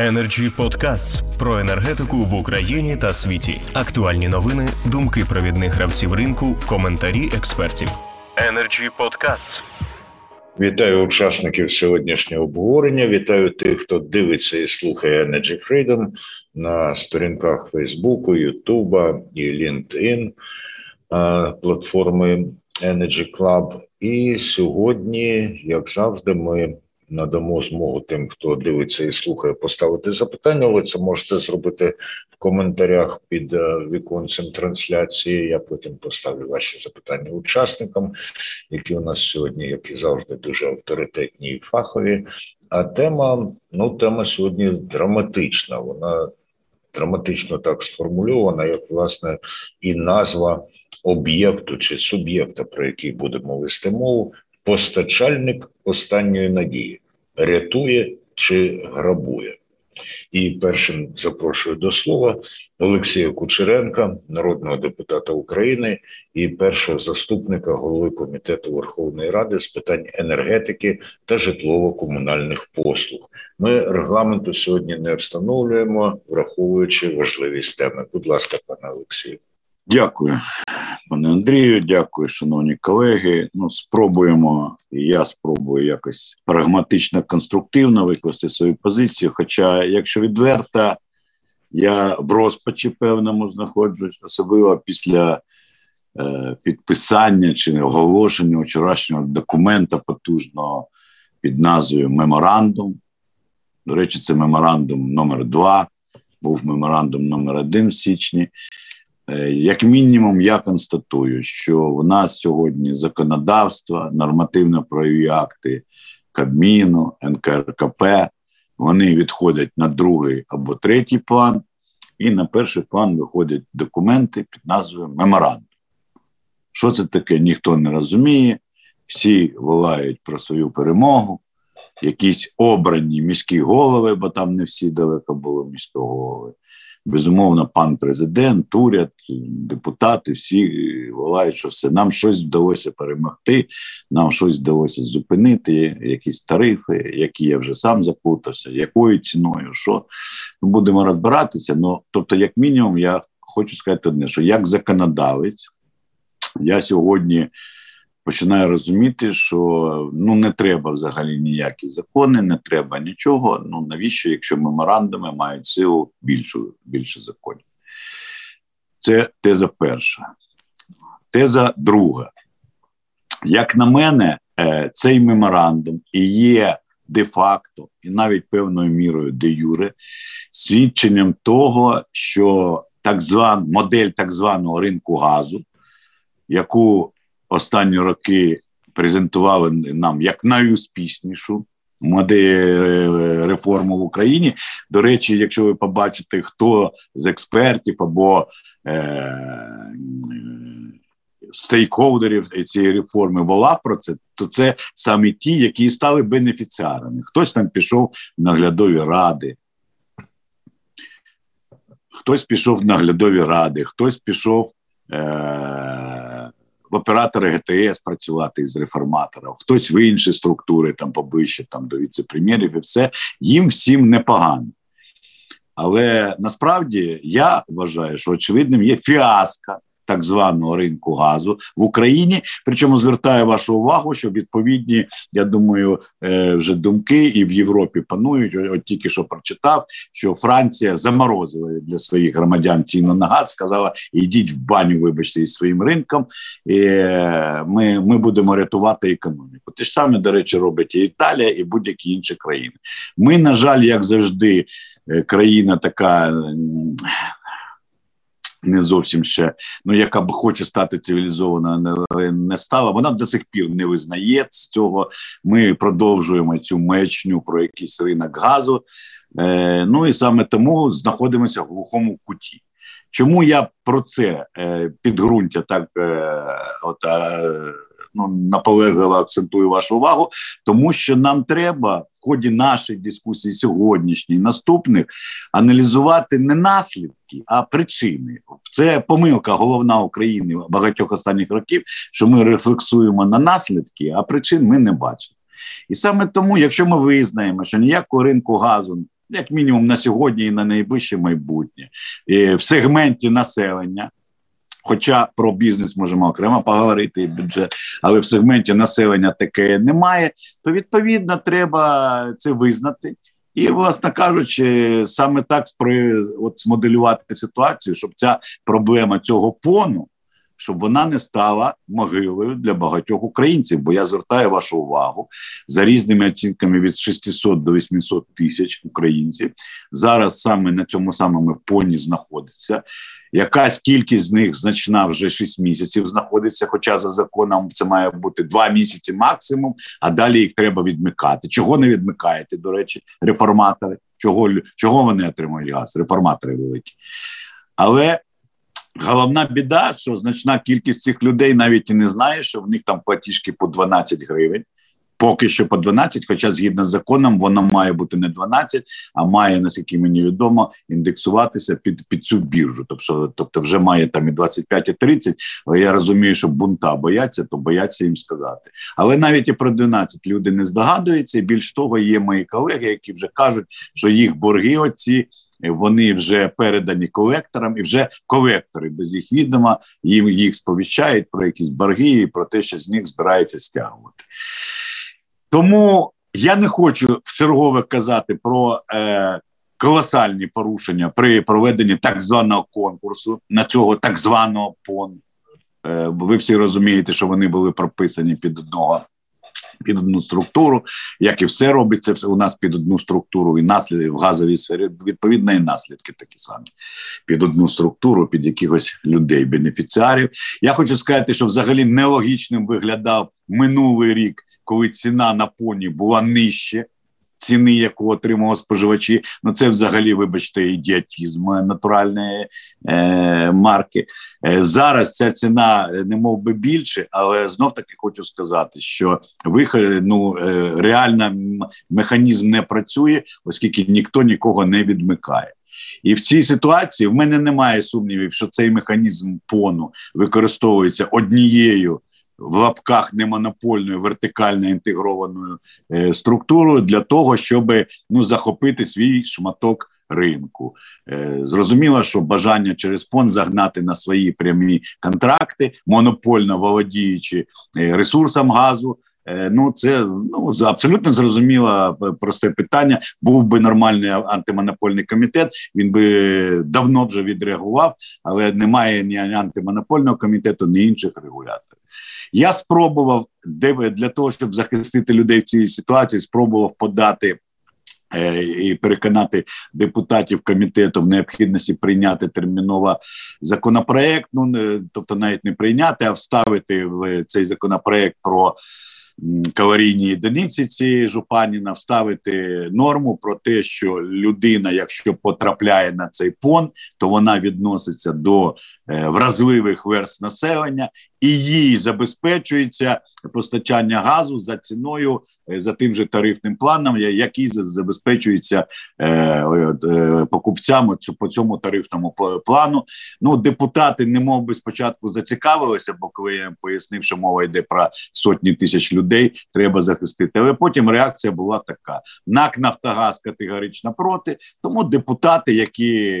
Energy Podcasts про енергетику в Україні та світі. Актуальні новини, думки провідних гравців ринку, коментарі експертів. Energy Podcasts. Вітаю учасників сьогоднішнього обговорення. Вітаю тих, хто дивиться і слухає Energy Freedom на сторінках Фейсбуку, Ютуба і LinkedIn платформи Energy Club. І сьогодні, як завжди, ми надамо змогу тим, хто дивиться і слухає, поставити запитання. Ви це можете зробити в коментарях під е, віконцем трансляції. Я потім поставлю ваші запитання учасникам, які у нас сьогодні, як і завжди, дуже авторитетні і фахові. А тема, ну тема сьогодні драматична. Вона драматично так сформульована, як власне і назва об'єкту чи суб'єкта, про який будемо вести мову, постачальник останньої надії рятує чи грабує. І першим запрошую до слова Олексія Кучеренка, народного депутата України і першого заступника голови комітету Верховної Ради з питань енергетики та житлово-комунальних послуг. Ми регламенту сьогодні не встановлюємо, враховуючи важливість теми. Будь ласка, пане Олексію. Дякую, пане Андрію. Дякую, шановні колеги. Ну, спробуємо, і я спробую якось прагматично конструктивно викласти свою позицію. Хоча, якщо відверто, я в розпачі певному знаходжусь, особливо після е, підписання чи оголошення вчорашнього документа потужного під назвою Меморандум. До речі, це меморандум номер 2 був меморандум номер 1 в січні. Е, як мінімум, я констатую, що в нас сьогодні законодавство, нормативно-правові акти Кабміну, НКРКП, вони відходять на другий або третій план, і на перший план виходять документи під назвою Меморандум. Що це таке, ніхто не розуміє. Всі волають про свою перемогу, якісь обрані міські голови, бо там не всі далеко були міського голови. Безумовно, пан президент, уряд, депутати всі волають, що все нам щось вдалося перемогти, нам щось вдалося зупинити, якісь тарифи, які я вже сам запутався, якою ціною, що будемо розбиратися. Ну тобто, як мінімум, я хочу сказати одне, що як законодавець, я сьогодні починаю розуміти, що ну не треба взагалі ніякі закони, не треба нічого. Ну навіщо, якщо меморандуми мають силу більшу, більше законів? Це теза перша. Теза друга. Як на мене, е, цей меморандум і є де-факто, і навіть певною мірою де юре, свідченням того, що так зван модель так званого ринку газу, яку останні роки презентували нам як найуспішнішу реформу в Україні. До речі, якщо ви побачите, хто з експертів або е, стейкхолдерів цієї реформи волав про це, то це саме ті, які стали бенефіціарами. Хтось там пішов в наглядові ради. Хтось пішов в наглядові ради, хтось пішов е- оператори ГТС працювати із реформатором, хтось в інші структури, там поближче там до віце-прем'єрів, і все їм всім непогано. Але насправді я вважаю, що очевидним є фіаска так званого ринку газу в Україні. Причому звертаю вашу увагу, що відповідні, я думаю, е, вже думки і в Європі панують. От тільки що прочитав, що Франція заморозила для своїх громадян ціну на газ, сказала: йдіть в баню, вибачте, із своїм ринком, і е, ми ми будемо рятувати економіку. Те ж саме, до речі, робить і Італія, і будь-які інші країни. Ми, на жаль, як завжди, е, країна така не зовсім ще ну яка б хоче стати цивілізована, не, не стала. Вона до сих пір не визнає з цього. Ми продовжуємо цю мечню про якийсь ринок газу. Е, Ну і саме тому знаходимося в глухому куті. Чому я про це е, підґрунтя так е, от, е, ну, наполегливо акцентую вашу увагу, тому що нам треба в ході нашої дискусії сьогоднішній наступних аналізувати не наслідки, а причини. Це помилка головна України багатьох останніх років, що ми рефлексуємо на наслідки, а причин ми не бачимо. І саме тому, якщо ми визнаємо, що ніякого ринку газу як мінімум на сьогодні і на найближче майбутнє в сегменті населення. Хоча про бізнес можемо окремо поговорити бюджет, але в сегменті населення таке немає, то відповідно треба це визнати. І, власне кажучи, саме так от змоделювати ситуацію, щоб ця проблема цього пону щоб вона не стала могилою для багатьох українців. Бо я звертаю вашу увагу за різними оцінками від 600 до 800 тисяч українців зараз саме на цьому самому поні знаходиться. Якась кількість з них значна вже 6 місяців знаходиться. Хоча за законом це має бути 2 місяці максимум, а далі їх треба відмикати. Чого не відмикаєте? До речі, реформатори? Чого чого вони отримують газ? Реформатори великі. Але Головна біда, що значна кількість цих людей навіть і не знає, що в них там платіжки по 12 гривень. Поки що по 12, хоча згідно з законом, воно має бути не 12, а має, наскільки мені відомо, індексуватися під під цю біржу. Тобто, тобто вже має там і 25, і 30, Але я розумію, що бунта бояться, то бояться їм сказати. Але навіть і про 12 люди не здогадуються. І більш того, є мої колеги, які вже кажуть, що їх борги оці вони вже передані колекторам, і вже колектори без їх відома їм їх сповіщають про якісь борги і про те, що з них збирається стягувати. Тому я не хочу в чергове казати про е, колосальні порушення при проведенні так званого конкурсу на цього так званого ПОН. Е, ви всі розумієте, що вони були прописані під одного під одну структуру, як і все робиться, все у нас під одну структуру, і наслідки в газовій сфері відповідно, і наслідки такі самі під одну структуру, під якихось людей, бенефіціарів. Я хочу сказати, що взагалі нелогічним виглядав минулий рік, коли ціна на поні була нижче ціни, яку отримували споживачі. Ну це взагалі, вибачте, ідіотізм натуральної е, марки. Е, Зараз ця ціна е, не мов би більше, але знов таки хочу сказати, що виход, ну, е, реально механізм не працює, оскільки ніхто нікого не відмикає. І в цій ситуації в мене немає сумнівів, що цей механізм пону використовується однією в лапках немонопольною вертикально інтегрованою е, структурою для того, щоб ну захопити свій шматок. Ринку е, зрозуміло, що бажання через ПОН загнати на свої прямі контракти, монопольно володіючи е, ресурсом газу. Е, ну це ну абсолютно зрозуміло просте питання. Був би нормальний антимонопольний комітет. Він би давно вже відреагував, але немає ні антимонопольного комітету, ні інших регуляторів. Я спробував для того, щоб захистити людей в цій ситуації, спробував подати. Е, і переконати депутатів комітету в необхідності прийняти терміново законопроект. Ну тобто, навіть не прийняти, а вставити в цей законопроект про каварійній одиниці цієї Жупаніна вставити норму про те, що людина, якщо потрапляє на цей пон, то вона відноситься до е, вразливих верст населення і їй забезпечується постачання газу за ціною е, за тим же тарифним планом, який забезпечується е, е, покупцям по цьому тарифному плану. Ну депутати не мов би спочатку зацікавилися, бо коли я пояснив, що мова йде про сотні тисяч людей, треба захистити. Але потім реакція була така: НАК Нафтогаз категорично проти. Тому депутати, які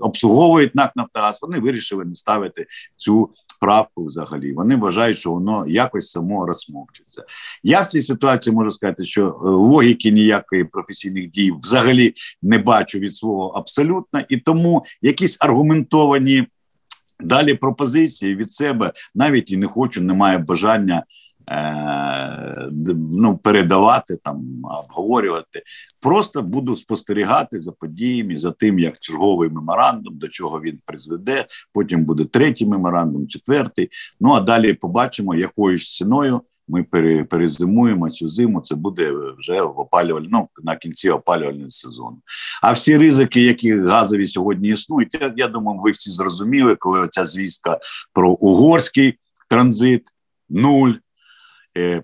обслуговують НАК Нафтогаз, вони вирішили не ставити цю правку взагалі. Вони вважають, що воно якось само розсмокчиться. Я в цій ситуації можу сказати, що е, логіки ніякої професійних дій взагалі не бачу від свого абсолютно, і тому якісь аргументовані далі пропозиції від себе навіть і не хочу, немає бажання. Е, ну, передавати там, обговорювати. Просто буду спостерігати за подіями, за тим, як черговий меморандум, до чого він призведе. Потім буде третій меморандум, четвертий. Ну а далі побачимо, якою ж ціною. Ми перезимуємо цю зиму. Це буде вже в опалювальному ну, на кінці опалювального сезону. А всі ризики, які газові сьогодні існують, я, я думаю, ви всі зрозуміли, коли оця звістка про угорський транзит нуль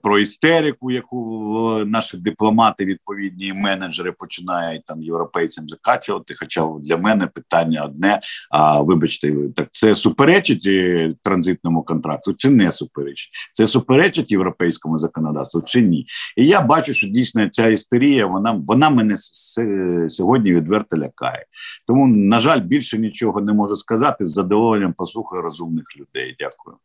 про істерику, яку наші дипломати, відповідні менеджери починають там європейцям закачувати. Хоча для мене питання одне: а вибачте, так це суперечить е, транзитному контракту чи не суперечить? Це суперечить європейському законодавству чи ні? І я бачу, що дійсно ця істерія вона вона мене сьогодні відверто лякає. Тому, на жаль, більше нічого не можу сказати. З задоволенням послухаю розумних людей. Дякую.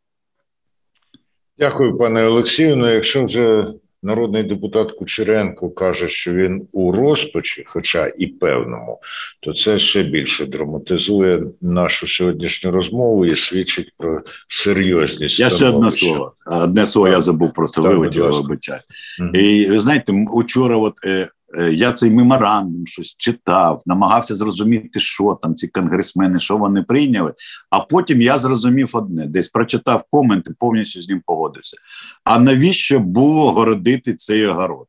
Дякую, пане Олексію. Ну, якщо вже народний депутат Кучеренко каже, що він у розпачі, хоча і певному, то це ще більше драматизує нашу сьогоднішню розмову і свідчить про серйозність. Я ще одне слово. Одне слово я забув просто виводів вибачаю. Угу. І ви знаєте, учора, от Е, я цей меморандум щось читав, намагався зрозуміти, що там ці конгресмени, що вони прийняли. А потім я зрозумів одне: десь прочитав коменти, повністю з ним погодився. А навіщо було городити цей огород?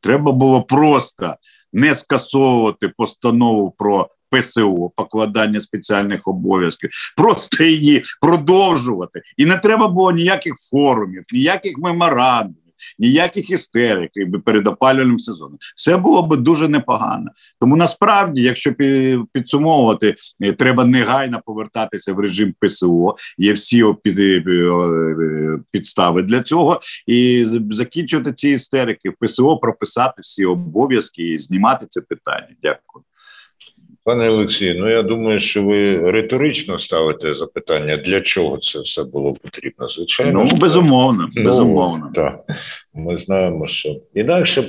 Треба було просто не скасовувати постанову про ПСО, покладання спеціальних обов'язків, просто її продовжувати. І не треба було ніяких форумів, ніяких меморандумів ніяких істерик перед опалювальним сезоном. Все було б дуже непогано. Тому насправді, якщо підсумовувати, е, треба негайно повертатися в режим ПСО. Є всі е, е, підстави для цього, і закінчувати ці істерики. ПСО прописати всі обов'язки і знімати це питання. Дякую. Пане Олексію, ну я думаю, що ви риторично ставите запитання, для чого це все було потрібно. Звичайно, ну безумовно, ну, безумовно. Так, ми знаємо, що інакше б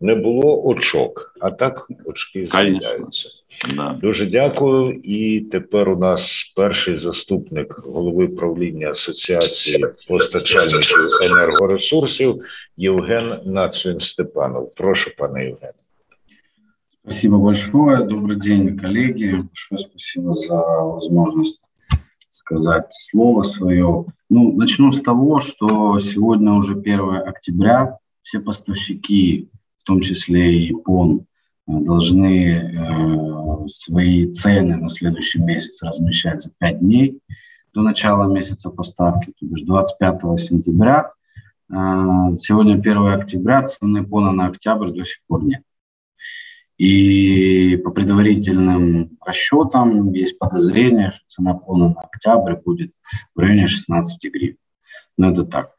не було очок, а так очки з'являються. Да. Дуже дякую. І тепер у нас перший заступник голови правління Асоціації постачальників енергоресурсів Євген Нацвін Степанов. Прошу, пане Євгене. Спасибо большое. Добрый день, коллеги. Большое спасибо за возможность сказать слово свое. Ну, начну с того, что сегодня уже 1 октября. Все поставщики, в том числе и ПОН, должны э, свои цены на следующий месяц размещать за 5 дней до начала месяца поставки, то бишь 25 сентября. Э, сегодня 1 октября, цены ПОНа на октябрь до сих пор нет. И по предварительным расчетам есть подозрение, что цена пона на октябрь будет в районе 16 гривен. Но это так,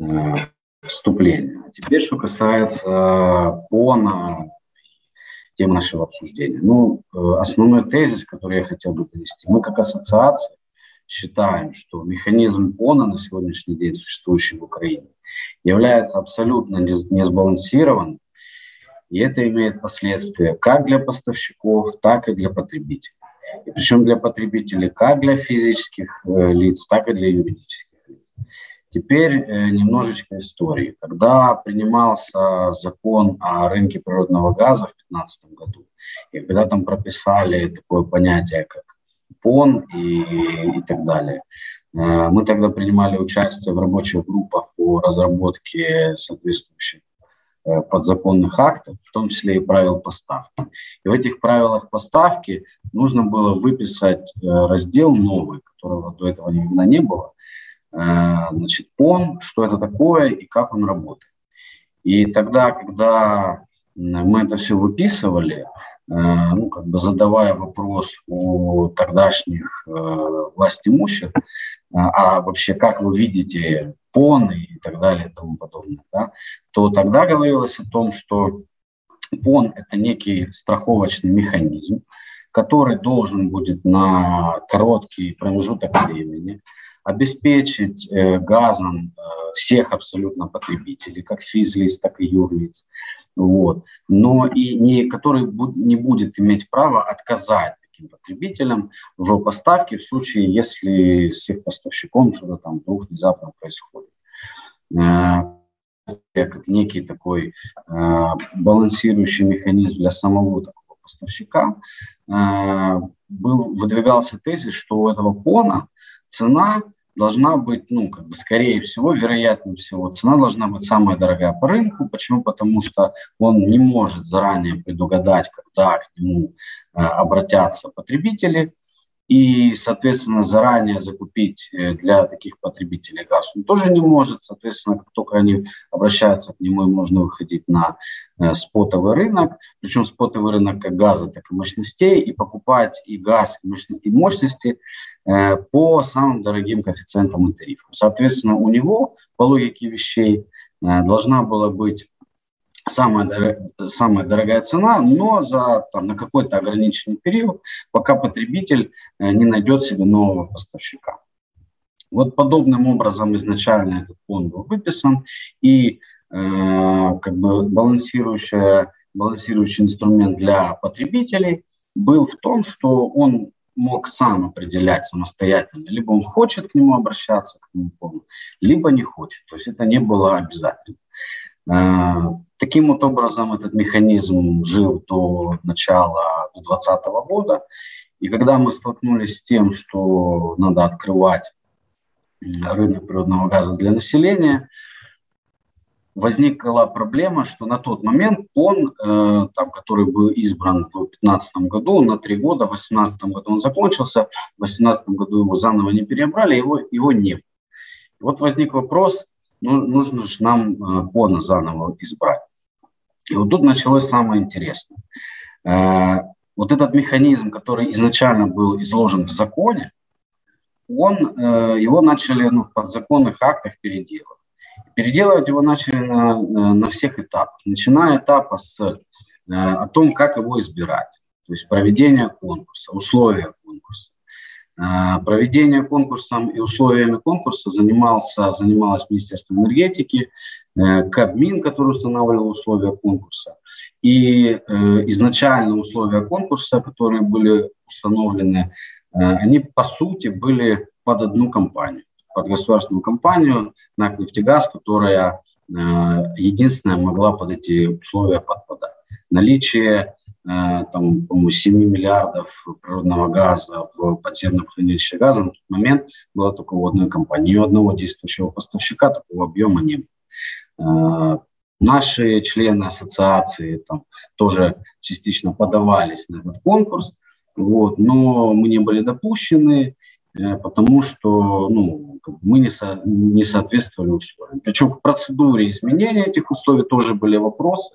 э, вступление. А теперь, что касается пона, темы нашего обсуждения. Ну, э, основной тезис, который я хотел бы привести. Мы как ассоциация считаем, что механизм ПОНа на сегодняшний день, существующий в Украине, является абсолютно несбалансированным и это имеет последствия как для поставщиков, так и для потребителей. И причем для потребителей как для физических э, лиц, так и для юридических лиц. Теперь э, немножечко истории. Когда принимался закон о рынке природного газа в 2015 году, и когда там прописали такое понятие, как ПОН и, и так далее, э, мы тогда принимали участие в рабочих группах по разработке соответствующих подзаконных актов, в том числе и правил поставки. И в этих правилах поставки нужно было выписать э, раздел новый, которого до этого никогда не было. Э, значит, ПОН, что это такое и как он работает. И тогда, когда мы это все выписывали, ну, как бы задавая вопрос у тогдашних властимущих, а вообще как вы видите ПОН и так далее и тому подобное, да, то тогда говорилось о том, что ПОН – это некий страховочный механизм, который должен будет на короткий промежуток времени обеспечить э, газом э, всех абсолютно потребителей, как физлиц, так и юрлиц, вот, но и не, который не будет иметь права отказать таким потребителям в поставке в случае, если с их поставщиком что-то там вдруг внезапно происходит. Э, как некий такой э, балансирующий механизм для самого такого поставщика, э, был, выдвигался тезис, что у этого пона цена должна быть, ну, как бы, скорее всего, вероятнее всего, цена должна быть самая дорогая по рынку. Почему? Потому что он не может заранее предугадать, когда к нему э, обратятся потребители. И, соответственно, заранее закупить э, для таких потребителей газ он тоже не может. Соответственно, как только они обращаются к нему, им нужно выходить на э, спотовый рынок, причем спотовый рынок как газа, так и мощностей, и покупать и газ, и мощности э, по самым дорогим коэффициентам и тарифам. Соответственно, у него, по логике вещей, должна была быть самая, самая дорогая цена, но за, там, на какой-то ограниченный период, пока потребитель э, не найдет себе нового поставщика. Вот подобным образом изначально этот фонд был выписан, и э, как бы балансирующий, балансирующий инструмент для потребителей был в том, что он мог сам определять самостоятельно, либо он хочет к нему обращаться, к нему либо не хочет. То есть это не было обязательно. Э, таким вот образом этот механизм жил до начала 2020 года. И когда мы столкнулись с тем, что надо открывать рынок природного газа для населения, возникла проблема, что на тот момент ПОН, э, там, который был избран в 2015 году, на три года, в 2018 году он закончился, в 2018 году его заново не перебрали, его, его не было. Вот возник вопрос, ну, нужно же нам ПОНа э, заново избрать. И вот тут началось самое интересное. Э, вот этот механизм, который изначально был изложен в законе, он, э, его начали ну, в подзаконных актах переделывать. Переделывать его начали на, на всех этапах, начиная этапа с о том, как его избирать, то есть проведение конкурса, условия конкурса, проведение конкурсом и условиями конкурса занимался, занималось Министерство энергетики, э, Кабмин, который устанавливал условия конкурса. И э, изначально условия конкурса, которые были установлены, они по сути были под одну компанию, под государственную компанию НАК «Нефтегаз», которая единственная могла под эти условия подпадать. Наличие Э, там, по-моему, 7 миллиардов природного газа в подземном хранилище газа на тот момент было только у одной компании. Ни у одного действующего поставщика такого объема не было. Э, наши члены ассоциации там, тоже частично подавались на этот конкурс, вот, но мы не были допущены, э, потому что ну, мы не, со, не соответствовали условиям. Причем к процедуре изменения этих условий тоже были вопросы.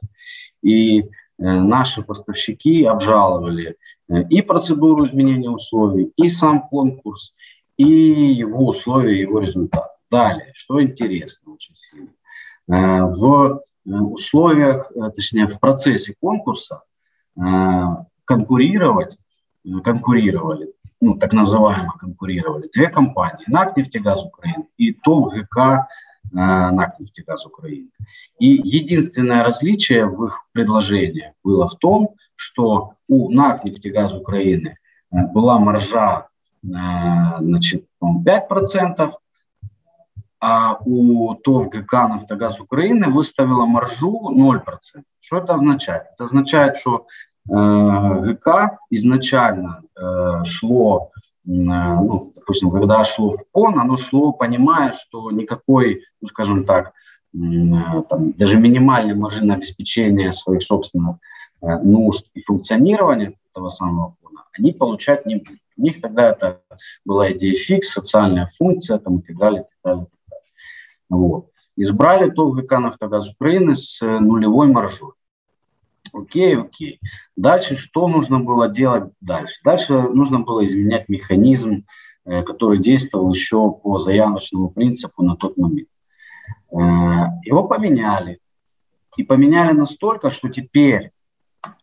И Э, наши поставщики обжаловали э, и процедуру изменения условий, и сам конкурс, и его условия, его результат. Далее, что интересно очень сильно. Э, в условиях, точнее, в процессе конкурса конкурировать, конкурировали, ну, так называемо конкурировали, две компании, НАК «Нефтегаз Украины» и ТОВ ГК НАК «Нефтегаз Украины». И единственное различие в их предложении было в том, что у НАК «Нефтегаз Украины» э, была маржа э, значит, 5%, а у ТОВ ГК «Нафтогаз Украины» выставила маржу 0%. Что это означает? Это означает, что э, ГК изначально шло ну, допустим, когда шло в ПОН, оно шло, понимая, что никакой, ну, скажем так, там, даже минимальной маржи на обеспечение своих собственных э, нужд и функционирования этого самого фона они получать не будут. У них тогда это была идея фикс, социальная функция там, и так далее. И так далее, и так далее. Вот. Избрали ТОВ ГК «Нафтогаз Украины» с нулевой маржой. Окей, окей. Дальше что нужно было делать дальше? Дальше нужно было изменять механизм, э, который действовал еще по заявочному принципу на тот момент. Э, его поменяли. И поменяли настолько, что теперь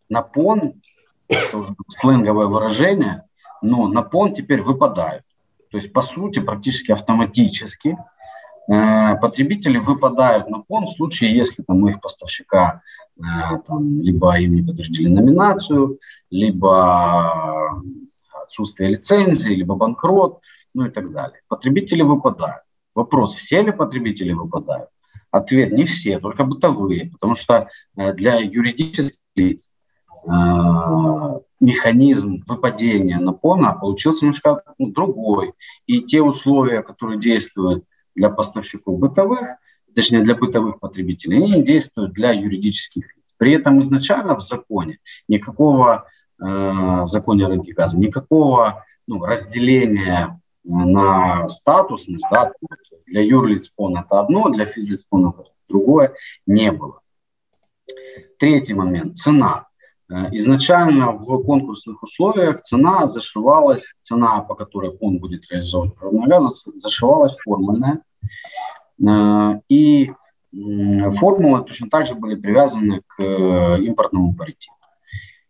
на пон, это уже сленговое выражение, но на пон теперь выпадают. То есть, по сути, практически автоматически потребители выпадают на пон в случае, если там, у их поставщика Э, там, либо им не подтвердили номинацию, либо отсутствие лицензии, либо банкрот, ну и так далее. Потребители выпадают. Вопрос, все ли потребители выпадают? Ответ, не все, только бытовые, потому что э, для юридических лиц э, механизм выпадения на ПОНа получился немножко ну, другой. И те условия, которые действуют для поставщиков бытовых, точнее для бытовых потребителей, они действуют для юридических лиц. При этом изначально в законе никакого, э, в законе о рынке газа, никакого ну, разделения на статусность, да, для юрлиц ПОН это одно, для физлиц ПОН это другое, не было. Третий момент – цена. Э, изначально в конкурсных условиях цена зашивалась, цена, по которой он будет реализовывать природный газ, зашивалась формульная. Э, и формулы точно так же были привязаны к э, импортному паритету.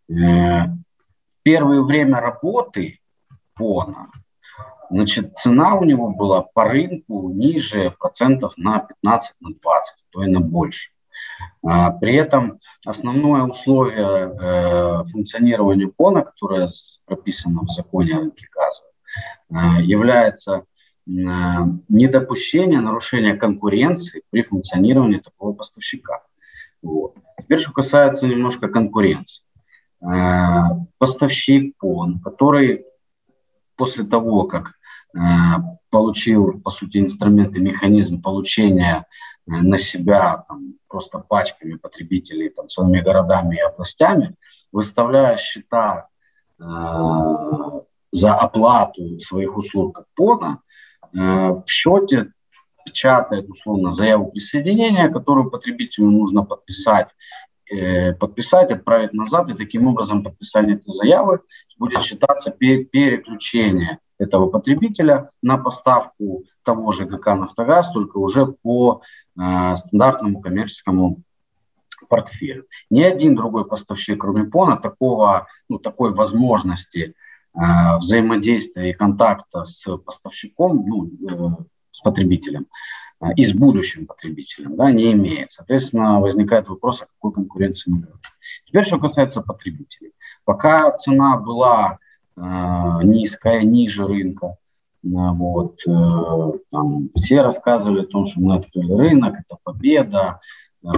В первое время работы ПОНа значит, цена у него была по рынку ниже процентов на 15, на 20, то и на больше. А, при этом основное условие э, функционирования ПОНа, которое прописано в законе о рынке газа, э, является э, недопущение нарушения конкуренции при функционировании такого поставщика. Вот. Теперь, что касается немножко конкуренции. Поставщик ПОН, который после того, как получил, по сути, инструменты, механизм получения на себя там, просто пачками потребителей там, целыми городами и областями, выставляя счета э, за оплату своих услуг как ПОНа, э, в счете печатает условно заяву присоединения, которую потребителю нужно подписать, э, подписать, отправить назад, и таким образом подписание этой заявы будет считаться переключение этого потребителя на поставку того же ГК «Нафтогаз», только уже по э, стандартному коммерческому портфелю. Ни один другой поставщик, кроме ПОНа, такого, ну, такой возможности э, взаимодействия и контакта с поставщиком, ну, э, с потребителем э, и с будущим потребителем да, не имеет. Соответственно, возникает вопрос, о какой конкуренции мы говорим. Теперь, что касается потребителей. Пока цена была низкая, ниже рынка. Э, вот. Э, там все рассказывали о том, что мы открыли рынок, это победа,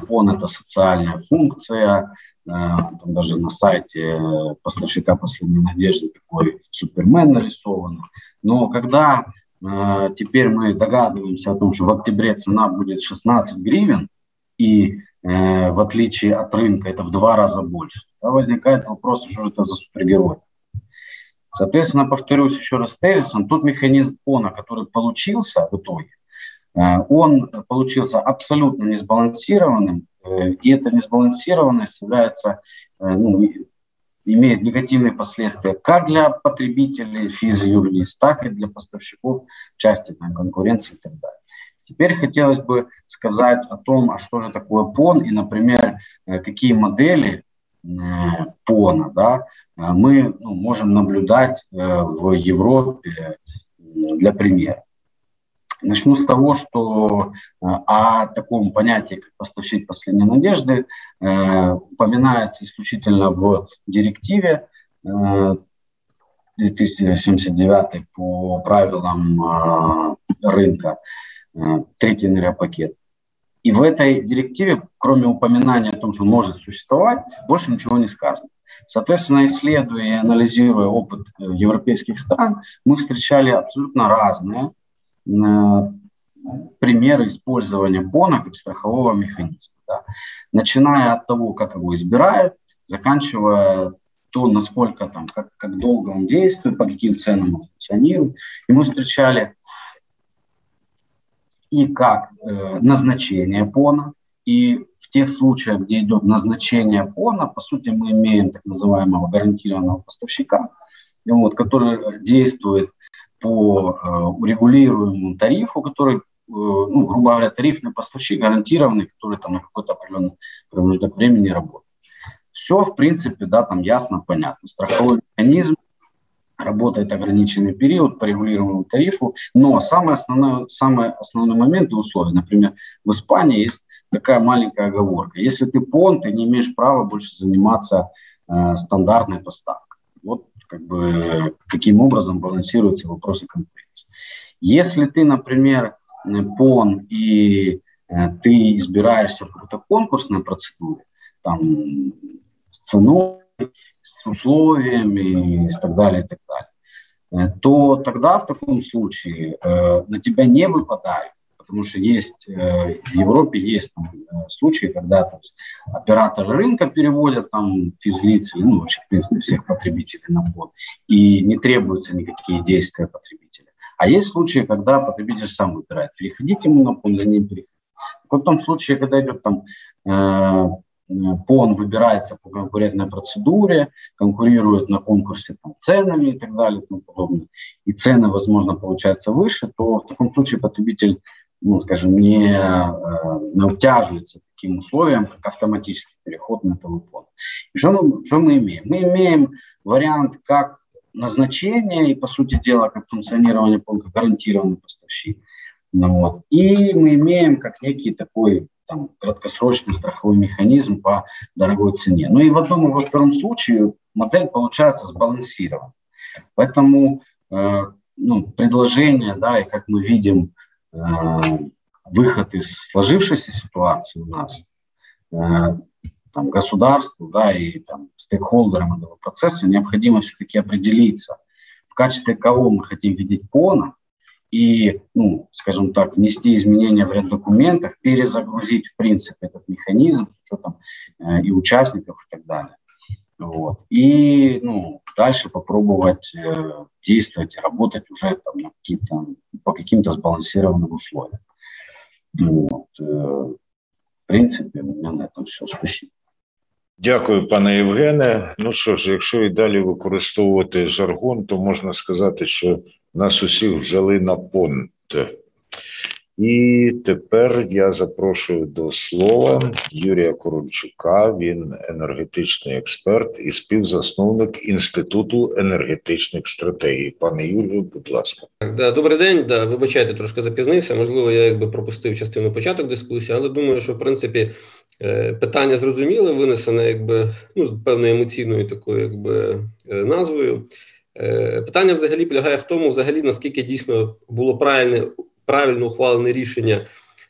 ПОН – это социальная функция, там даже на сайте поставщика последней надежды такой супермен нарисован. Но когда э, теперь мы догадываемся о том, что в октябре цена будет 16 гривен, и э, в отличие от рынка это в два раза больше, возникает вопрос, что же это за супергерой. Соответственно, повторюсь еще раз тезисом, тот механизм ОНА, который получился в итоге, э, он получился абсолютно несбалансированным, э, и эта несбалансированность является, э, ну, имеет негативные последствия как для потребителей физ-юрлиц, так и для поставщиков части там, конкуренции и так далее. Теперь хотелось бы сказать о том, а что же такое ПОН и, например, какие модели ПОНа да, мы ну, можем наблюдать э, в Европе для примера. Начну с того, что э, о таком понятии, как поставщик последней надежды, э, упоминается исключительно в директиве 2079 по правилам рынка, третий энергопакет. И в этой директиве, кроме упоминания о том, что может существовать, больше ничего не сказано. Соответственно, исследуя и анализируя опыт э, европейских стран, мы встречали абсолютно разные э, примеры использования ПОНа как страхового механизма. Да. Начиная от того, как его избирают, заканчивая то, насколько там, как, как долго он действует, по каким ценам он функционирует. И мы встречали и как э, назначение ПОНа, и тех случаях, где идет назначение ПОНа, по сути, мы имеем так называемого гарантированного поставщика, вот, который действует по э, урегулируемому тарифу, который, э, ну, грубо говоря, тарифный поставщик гарантированный, который там на какой-то определенный промежуток времени работает. Все, в принципе, да, там ясно, понятно. Страховой механизм работает ограниченный период по регулируемому тарифу, но самый основной, самый основной момент и условия, например, в Испании есть такая маленькая оговорка. Если ты пон, ты не имеешь права больше заниматься э, стандартной поставкой. Вот как бы каким образом балансируются вопросы конкуренции. Если ты, например, пон и э, ты избираешься в какой-то конкурсной процедуре, там, с ценой, с условиями и так далее, и так далее, э, то тогда в таком случае э, на тебя не выпадают потому что есть в Европе есть там, случаи, когда то есть, операторы рынка переводят там физлиц или ну, вообще, в принципе, всех потребителей на под, и не требуются никакие действия потребителя. А есть случаи, когда потребитель сам выбирает, переходить ему на пон или не переходить. В том случае, когда идет там ПОН выбирается по конкурентной процедуре, конкурирует на конкурсе там, ценами и так далее и тому подобное, и цены, возможно, получаются выше, то в таком случае потребитель, ну, скажем, не, э, не утяживается таким условиям, как автоматический переход на ПОН. И что мы, что мы имеем? Мы имеем вариант как назначение и, по сути дела, как функционирование ПОН, как гарантированный поставщик. Ну, вот. И мы имеем как некий такой там, краткосрочный страховой механизм по дорогой цене. Ну и в одном и во втором случае модель получается сбалансирована. Поэтому э, ну, предложение, да, и как мы видим, выход из сложившейся ситуации у нас, э, там, государству да, и там, стейкхолдерам этого процесса необходимо все-таки определиться, в качестве кого мы хотим видеть ПОНа, и, ну, скажем так, внести изменения в ряд документов, перезагрузить, в принципе, этот механизм с учетом э, и участников и так далее. Вот. И ну, дальше попробовать э, действовать, работать уже там, на какие-то, по каким-то сбалансированным условиям. Вот. Э, в принципе, у меня на этом все. Спасибо. Дякую, пане Євгене. Ну що ж, якщо і далі використовувати жаргон, то можна сказати, що нас усіх взяли на понт. І тепер я запрошую до слова Юрія Корончука. Він енергетичний експерт і співзасновник інституту енергетичних стратегій. Пане Юрію, будь ласка, да, добрий день. Да, вибачайте, трошки запізнився. Можливо, я якби пропустив частину початок дискусії, але думаю, що в принципі е, питання зрозуміле, винесене, якби ну з певною емоційною такою, якби е, назвою. Е, питання взагалі полягає в тому, взагалі наскільки дійсно було правильне правильно ухвалене рішення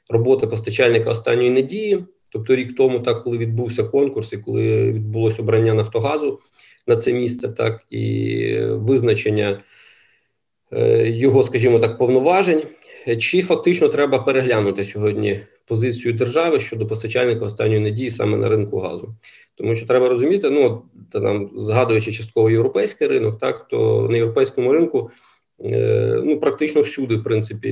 роботи постачальника останньої надії, тобто рік тому, так коли відбувся конкурс і коли відбулося обрання Нафтогазу на це місце, так і визначення е, його, скажімо так, повноважень. Чи фактично треба переглянути сьогодні позицію держави щодо постачальника останньої надії саме на ринку газу? Тому що треба розуміти, ну там згадуючи частково європейський ринок, так то на європейському ринку ну практично всюди, в принципі,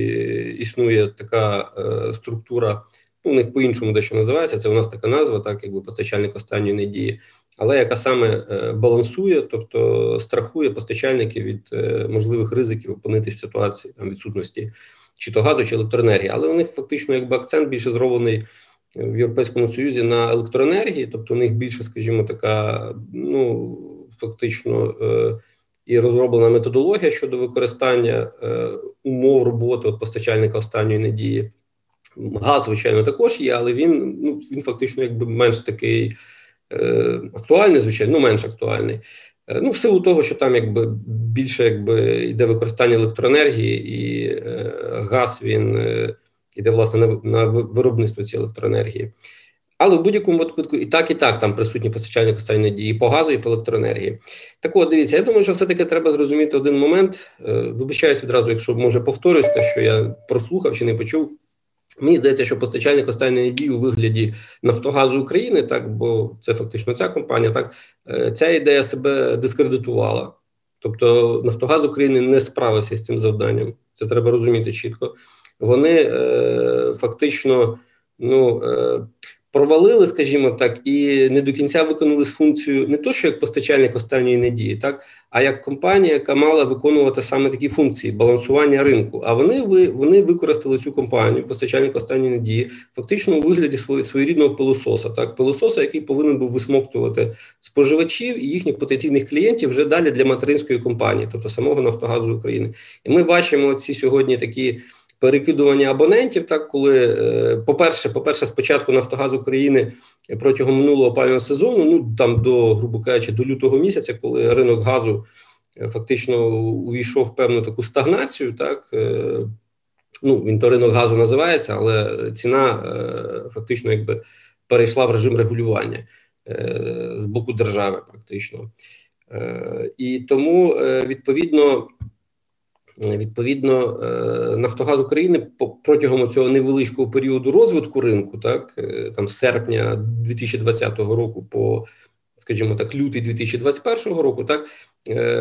існує така е, структура. Ну, у них по-іншому дещо називається. Це у нас така назва, так якби постачальник останньої надії, але яка саме е, балансує, тобто страхує постачальників від можливих ризиків опинитися в ситуації там відсутності чи то газу, чи електроенергії. Але у них фактично якби акцент більше зроблений в Європейському Союзі на електроенергії, тобто у них більше, скажімо, така, ну фактично е, і розроблена методологія щодо використання е, умов роботи от постачальника останньої надії. Газ, звичайно, також є, але він ну він фактично якби менш такий е, актуальний, звичайно, ну менш актуальний. Е, ну, в силу того, що там якби більше якби йде використання електроенергії, і е, газ він е, іде власне на, на виробництво цієї електроенергії. Але в будь-якому випадку і так, і так там присутні постачальник останньої надії і по газу, і по електроенергії. Так от, дивіться, я думаю, що все-таки треба зрозуміти один момент. Е, вибачаюсь відразу, якщо може повторюсь те, що я прослухав чи не почув. Мені здається, що постачальник останньої надії у вигляді Нафтогазу України, так бо це фактично ця компанія, так е, ця ідея себе дискредитувала. Тобто Нафтогаз України не справився з цим завданням. Це треба розуміти чітко вони е, фактично ну, е, провалили, скажімо так, і не до кінця виконали функцію не то, що як постачальник останньої надії, так а як компанія, яка мала виконувати саме такі функції балансування ринку. А вони ви вони використали цю компанію, постачальник останньої надії, фактично у вигляді свої, своєрідного пилососа, так пилососа, який повинен був висмоктувати споживачів і їхніх потенційних клієнтів вже далі для материнської компанії, тобто самого Нафтогазу України. І ми бачимо ці сьогодні такі перекидування абонентів. Так, коли е, по-перше, по-перше, спочатку Нафтогаз України протягом минулого опалювального сезону, ну там до грубо кажучи, до лютого місяця, коли ринок газу е, фактично увійшов в певну таку стагнацію, так. Е, ну, він то ринок газу називається, але ціна фактично якби перейшла в режим регулювання з боку держави, практично. І тому відповідно Відповідно, Нафтогаз України протягом цього невеличкого періоду розвитку ринку, так там з серпня 2020 року по, скажімо так, лютий 2021 року, так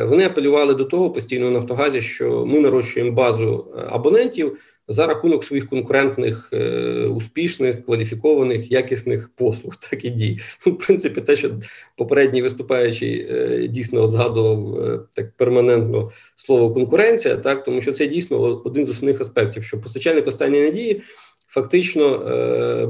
вони апелювали до того постійно Нафтогазі, що ми нарощуємо базу абонентів за рахунок своїх конкурентних, е, успішних, кваліфікованих, якісних послуг, так і дій. Ну, в принципі, те, що попередній виступаючий е, дійсно згадував е, так перманентно слово конкуренція, так тому що це дійсно один з основних аспектів, що постачальник останньої надії фактично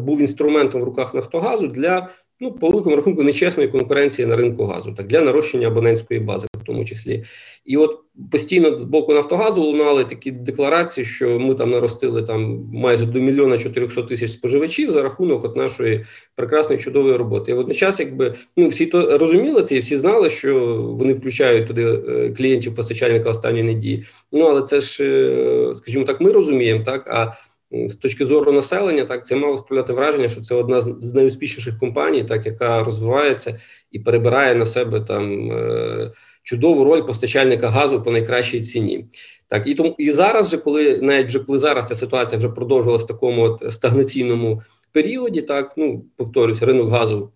був інструментом в руках Нафтогазу для ну по великому рахунку нечесної конкуренції на ринку газу, так для нарощення абонентської бази, тому числі, і от постійно з боку Нафтогазу лунали такі декларації, що ми там наростили там майже до мільйона 400 тисяч споживачів за рахунок от нашої прекрасної чудової роботи. І водночас, якби ну всі то розуміли це, і всі знали, що вони включають туди е, клієнтів постачальника останньої надії. Ну але це ж, е, скажімо так, ми розуміємо, так а з точки зору населення, так це мало справляти враження, що це одна з найуспішніших компаній, так яка розвивається і перебирає на себе там е, чудову роль постачальника газу по найкращій ціні. Так і тому і зараз, же, коли навіть вже коли зараз ця ситуація вже продовжилася в такому от стагнаційному періоді, так ну повторюся, ринок газу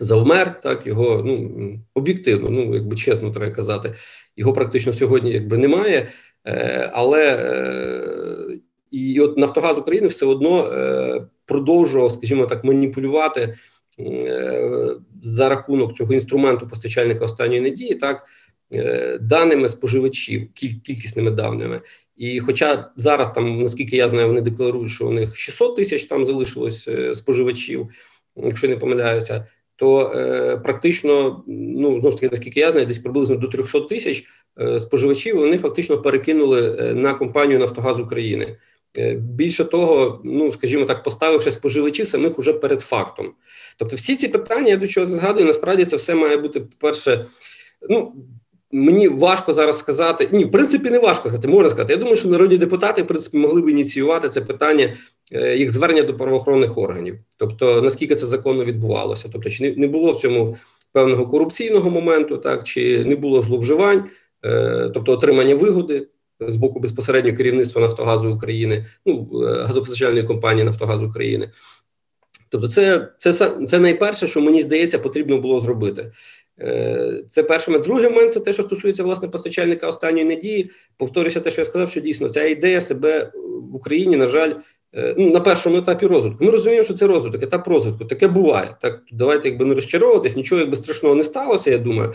завмер, так його ну об'єктивно, ну якби чесно треба казати, його практично сьогодні якби немає. Е, але е, і от Нафтогаз України все одно е, продовжував, скажімо так, маніпулювати е, за рахунок цього інструменту постачальника останньої надії, так даними споживачів, кількісними даними. І, хоча зараз там, наскільки я знаю, вони декларують, що у них 600 тисяч там залишилось е, споживачів, якщо не помиляюся. То е, практично, ну знову ж таки, наскільки я знаю, десь приблизно до 300 тисяч е, споживачів вони фактично перекинули е, на компанію Нафтогаз України. Е, більше того, ну скажімо так, поставивши споживачів самих уже перед фактом. Тобто, всі ці питання, я до чого згадую, насправді це все має бути по-перше, ну. Мені важко зараз сказати. Ні, в принципі, не важко сказати, можна сказати. Я думаю, що народні депутати в принципі могли б ініціювати це питання е, їх звернення до правоохоронних органів. Тобто, наскільки це законно відбувалося? Тобто, чи не було в цьому певного корупційного моменту, так чи не було зловживань, е, тобто отримання вигоди з боку безпосередньо керівництва Нафтогазу України, ну е, газопостачальної компанії Нафтогаз України. Тобто, це це, це найперше, що мені здається, потрібно було зробити. Е, це перше. Другий момент це те, що стосується власне постачальника останньої надії. Повторюся, те, що я сказав, що дійсно ця ідея себе в Україні, на жаль, е, ну, на першому етапі розвитку. Ми розуміємо, що це розвиток, етап розвитку. Таке буває. Так давайте якби не розчаровуватись, нічого якби страшного не сталося. Я думаю.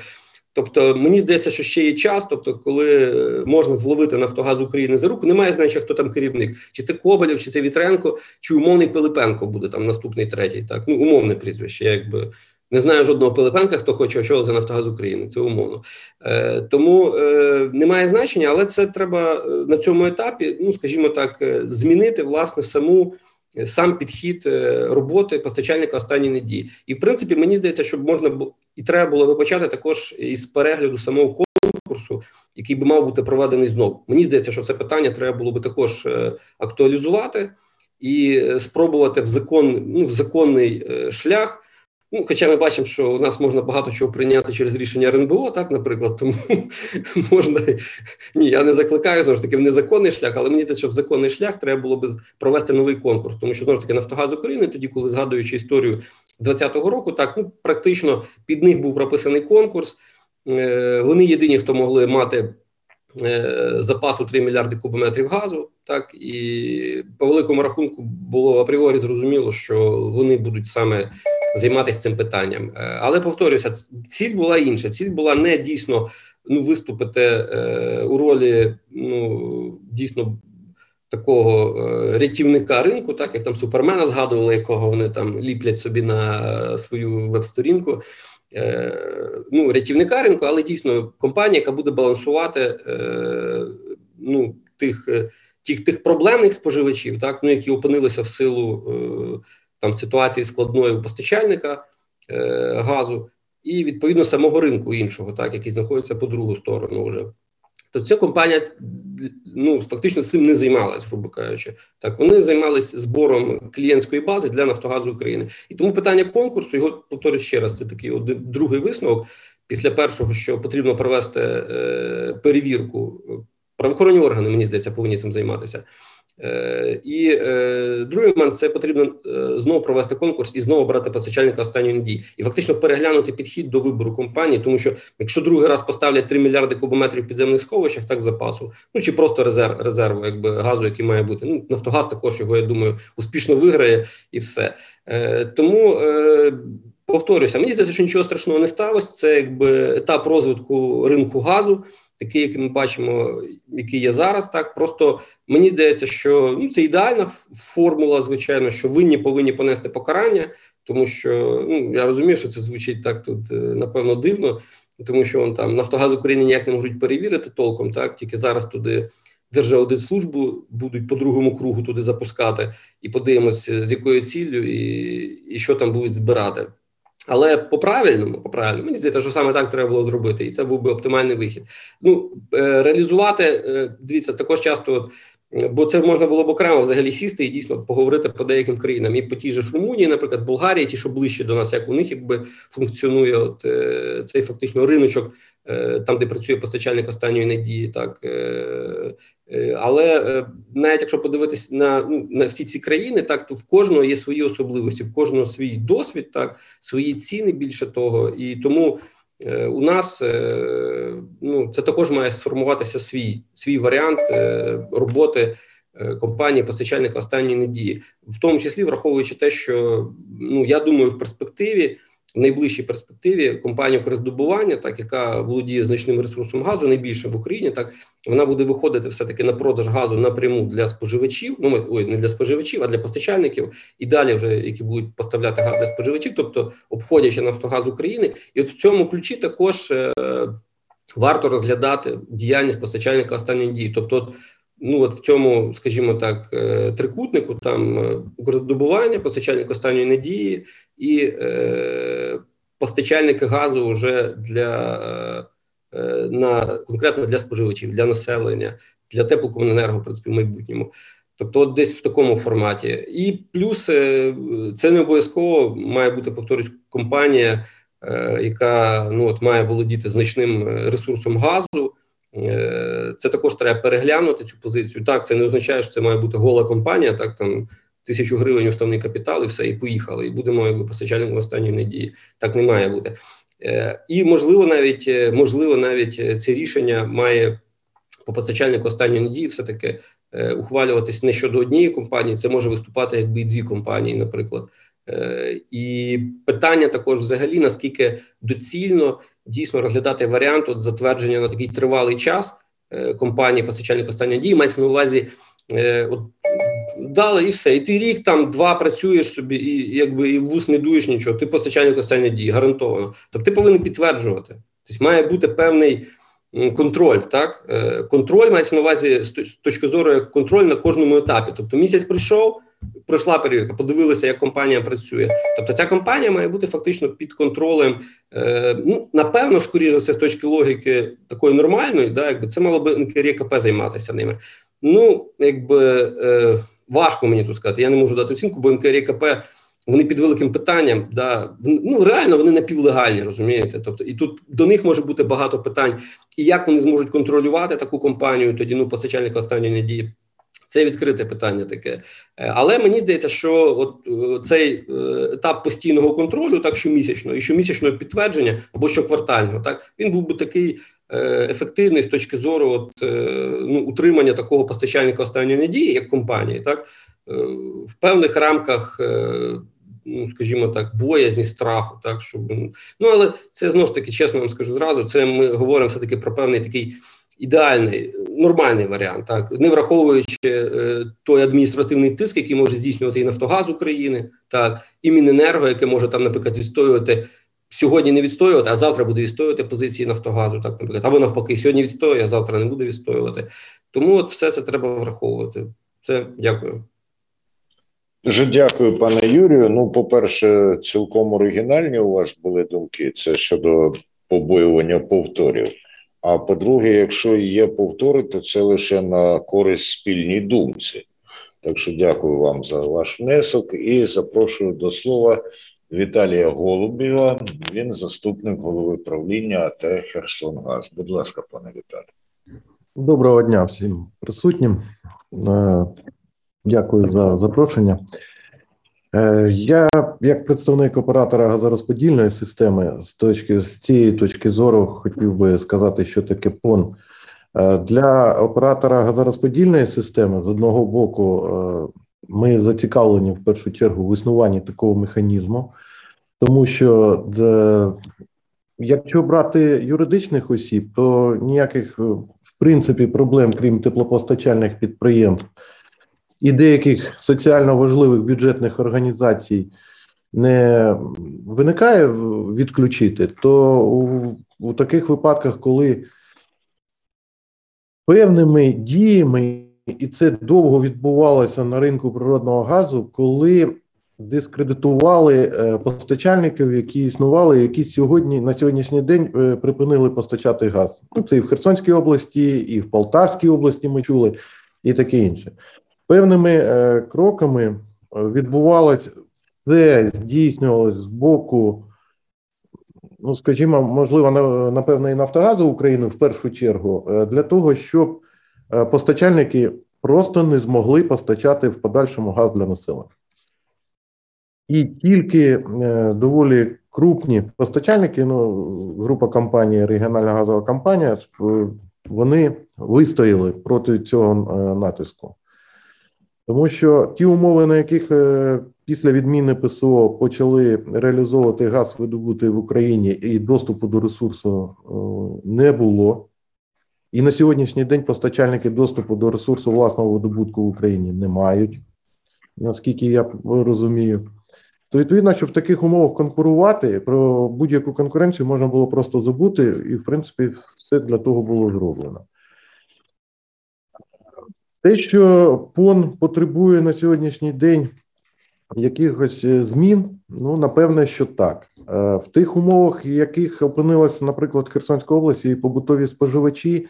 Тобто, мені здається, що ще є час, тобто, коли е, можна зловити Нафтогаз України за руку, немає значення, хто там керівник, чи це Коболєв, чи це Вітренко, чи умовний Пилипенко буде там наступний третій. Так, ну умовне прізвище. Якби не знаю жодного Пилипенка, хто хоче очолити Нафтогаз України. Це умовно. Е, Тому е, немає значення, але це треба е, на цьому етапі, ну скажімо так, змінити власне саму сам підхід е, роботи постачальника останньої надії. І в принципі, мені здається, що можна було і треба було би почати також із перегляду самого конкурсу, який би мав бути проведений знову. Мені здається, що це питання треба було би також е, актуалізувати і е, спробувати в закон ну в законний шлях. Ну, Хоча ми бачимо, що у нас можна багато чого прийняти через рішення РНБО, так, наприклад, тому можна ні, я не закликаю знову ж таки в незаконний шлях, але мені здається, що в законний шлях треба було би провести новий конкурс, тому що знову ж таки Нафтогаз України, тоді, коли згадуючи історію 2020 року, так ну практично під них був прописаний конкурс. Е, вони єдині, хто могли мати запасу 3 мільярди кубометрів газу. Так і по великому рахунку було апріорі зрозуміло, що вони будуть саме займатися цим питанням. Е, але повторюся, ціль була інша. Ціль була не дійсно ну виступити е, у ролі ну дійсно такого е, рятівника ринку, так як там супермена згадували, якого вони там ліплять собі на свою веб-сторінку. Ну, рятівника ринку, але дійсно компанія, яка буде балансувати ну, тих тих тих проблемних споживачів, так ну які опинилися в силу там ситуації складної у постачальника е, газу, і відповідно самого ринку іншого, так який знаходиться по другу сторону. Вже то ця компанія ну фактично цим не займалась, грубо кажучи. Так вони займалися збором клієнтської бази для Нафтогазу України. І тому питання конкурсу його повторюю ще раз. Це такий один другий висновок. Після першого, що потрібно провести е, перевірку правоохоронні органи, мені здається, повинні цим займатися. Е, і е, другий момент це потрібно е, знову провести конкурс і знову брати постачальника останньої надії, і фактично переглянути підхід до вибору компанії, тому що якщо другий раз поставлять 3 мільярди кубометрів підземних сховищах, так запасу, ну чи просто резерв резерву, якби газу, який має бути. Ну Нафтогаз також його я думаю успішно виграє і все тому. Повторюся, мені здається, що нічого страшного не сталося. Це якби етап розвитку ринку газу такий, який ми бачимо, який є зараз. Так просто мені здається, що ну це ідеальна формула, звичайно, що винні повинні понести покарання, тому що ну я розумію, що це звучить так тут е, напевно дивно, тому що он там Нафтогаз України ніяк не можуть перевірити толком, так тільки зараз туди. Держаудитслужбу будуть по другому кругу туди запускати, і подивимося, з якою ціллю і і що там будуть збирати. Але по правильному, по правильному, мені здається, що саме так треба було зробити, і це був би оптимальний вихід. Ну е, реалізувати е, дивіться, також часто, от, бо це можна було б окремо взагалі сісти і дійсно поговорити по деяким країнам. І по тій же ж Румунії, наприклад, Болгарії, ті, що ближче до нас, як у них якби функціонує от, е, цей фактично риночок, там де працює постачальник останньої надії, так але е, навіть якщо подивитись на ну, на всі ці країни, так то в кожного є свої особливості, в кожного свій досвід, так свої ціни більше того, і тому е, у нас е, ну це також має сформуватися свій свій варіант е, роботи е, компанії постачальника останньої надії, в тому числі враховуючи те, що ну я думаю, в перспективі в найближчій перспективі компанія «Укрздобування», так яка володіє значним ресурсом газу, найбільше в Україні, так вона буде виходити все таки на продаж газу напряму для споживачів. Ну ми ой, не для споживачів, а для постачальників, і далі вже які будуть поставляти газ для споживачів, тобто обходячи Нафтогаз України, і от в цьому ключі також е, варто розглядати діяльність постачальника останньої дії, тобто. Ну, от в цьому, скажімо так, е, трикутнику там е, укрздобування, постачальник останньої надії і е, постачальники газу вже для е, на конкретно для споживачів, для населення, для теплокомуненерго, в принципі, в майбутньому. Тобто, от десь в такому форматі, і плюс е, це не обов'язково має бути повторюсь, компанія, е, яка ну от має володіти значним ресурсом газу. Е, це також треба переглянути цю позицію. Так, це не означає, що це має бути гола компанія. Так там тисячу гривень уставний капітал, і все, і поїхали. І будемо якби постачальником останньої надії. Так не має бути. Е, і можливо, навіть е, можливо, навіть це рішення має по постачальнику останньої надії, все таки ухвалюватись не щодо однієї компанії. Це може виступати якби і дві компанії, наприклад. І питання також, взагалі, наскільки доцільно дійсно розглядати варіант от затвердження на такий тривалий час е, компанії постачальник останньої дії, мається на увазі. Е, от дали і все. І ти рік там два працюєш собі, і якби і в вуз не дуєш нічого. Ти постачальник останньої дії, гарантовано. Тобто ти повинен підтверджувати. Тобто має бути певний контроль. Так, е, контроль мається на увазі з точки зору як контроль на кожному етапі. Тобто місяць прийшов, пройшла перевірка, подивилися, як компанія працює. Тобто, ця компанія має бути фактично під контролем. Е, ну напевно, скоріше все з точки логіки такої нормальної, да, якби це мало би НКРКП займатися ними. Ну якби е, важко мені тут сказати. Я не можу дати оцінку, бо НКРКП вони під великим питанням, да ну реально вони напівлегальні, розумієте? Тобто, і тут до них може бути багато питань, і як вони зможуть контролювати таку компанію, тоді ну постачальника останньої надії. Це відкрите питання таке, е, але мені здається, що от е, цей е, етап постійного контролю, так щомісячного і щомісячного підтвердження або щоквартального, так він був би такий ефективний з точки зору от, ну, утримання такого постачальника останньої надії, як компанії, так в певних рамках ну скажімо так, боязні страху, так щоб ну але це знову ж таки, чесно вам скажу зразу. Це ми говоримо все таки про певний такий. Ідеальний нормальний варіант, так не враховуючи е, той адміністративний тиск, який може здійснювати і Нафтогаз України, так і Міненерго, яке може там, наприклад, відстоювати сьогодні, не відстоювати, а завтра буде відстоювати позиції Нафтогазу, так наприклад, або навпаки, сьогодні відстоює, а завтра не буде відстоювати. Тому от все це треба враховувати. Це дякую. Дуже дякую, пане Юрію. Ну, по-перше, цілком оригінальні у вас були думки. Це щодо побоювання повторів. А по-друге, якщо є повтори, то це лише на користь спільній думці. Так що дякую вам за ваш внесок і запрошую до слова Віталія Голубєва. Він заступник голови правління АТ Херсонгаз. Будь ласка, пане Віталій. Доброго дня всім присутнім. Е, дякую за запрошення. Е, я, як представник оператора газорозподільної системи, з точки з цієї точки зору, хотів би сказати, що таке ПОН. Е, для оператора газорозподільної системи з одного боку ми зацікавлені в першу чергу в існуванні такого механізму, тому що Якщо брати юридичних осіб, то ніяких в принципі проблем, крім теплопостачальних підприємств і деяких соціально важливих бюджетних організацій не виникає відключити, то у, у таких випадках, коли певними діями, і це довго відбувалося на ринку природного газу, коли дискредитували е, постачальників, які існували, які сьогодні на сьогоднішній день е, припинили постачати газ. Це і в Херсонській області, і в Полтавській області ми чули, і таке інше. Певними е, кроками відбувалось це здійснювалось з боку. Ну, скажімо, можливо, напевно, і Нафтогазу України в першу чергу для того, щоб постачальники просто не змогли постачати в подальшому газ для населення. І тільки е, доволі крупні постачальники, ну група компанії, регіональна газова компанія, вони вистояли проти цього е, натиску. Тому що ті умови, на яких е, після відміни ПСО почали реалізовувати газ видобутий в Україні, і доступу до ресурсу не було. І на сьогоднішній день постачальники доступу до ресурсу власного видобутку в Україні не мають, наскільки я розумію то відповідно, що в таких умовах конкурувати про будь-яку конкуренцію можна було просто забути, і, в принципі, все для того було зроблено. Те, що ПОН потребує на сьогоднішній день якихось е, змін, ну напевне, що так. Е, в тих умовах, в яких опинилася, наприклад, Херсонська область і побутові споживачі,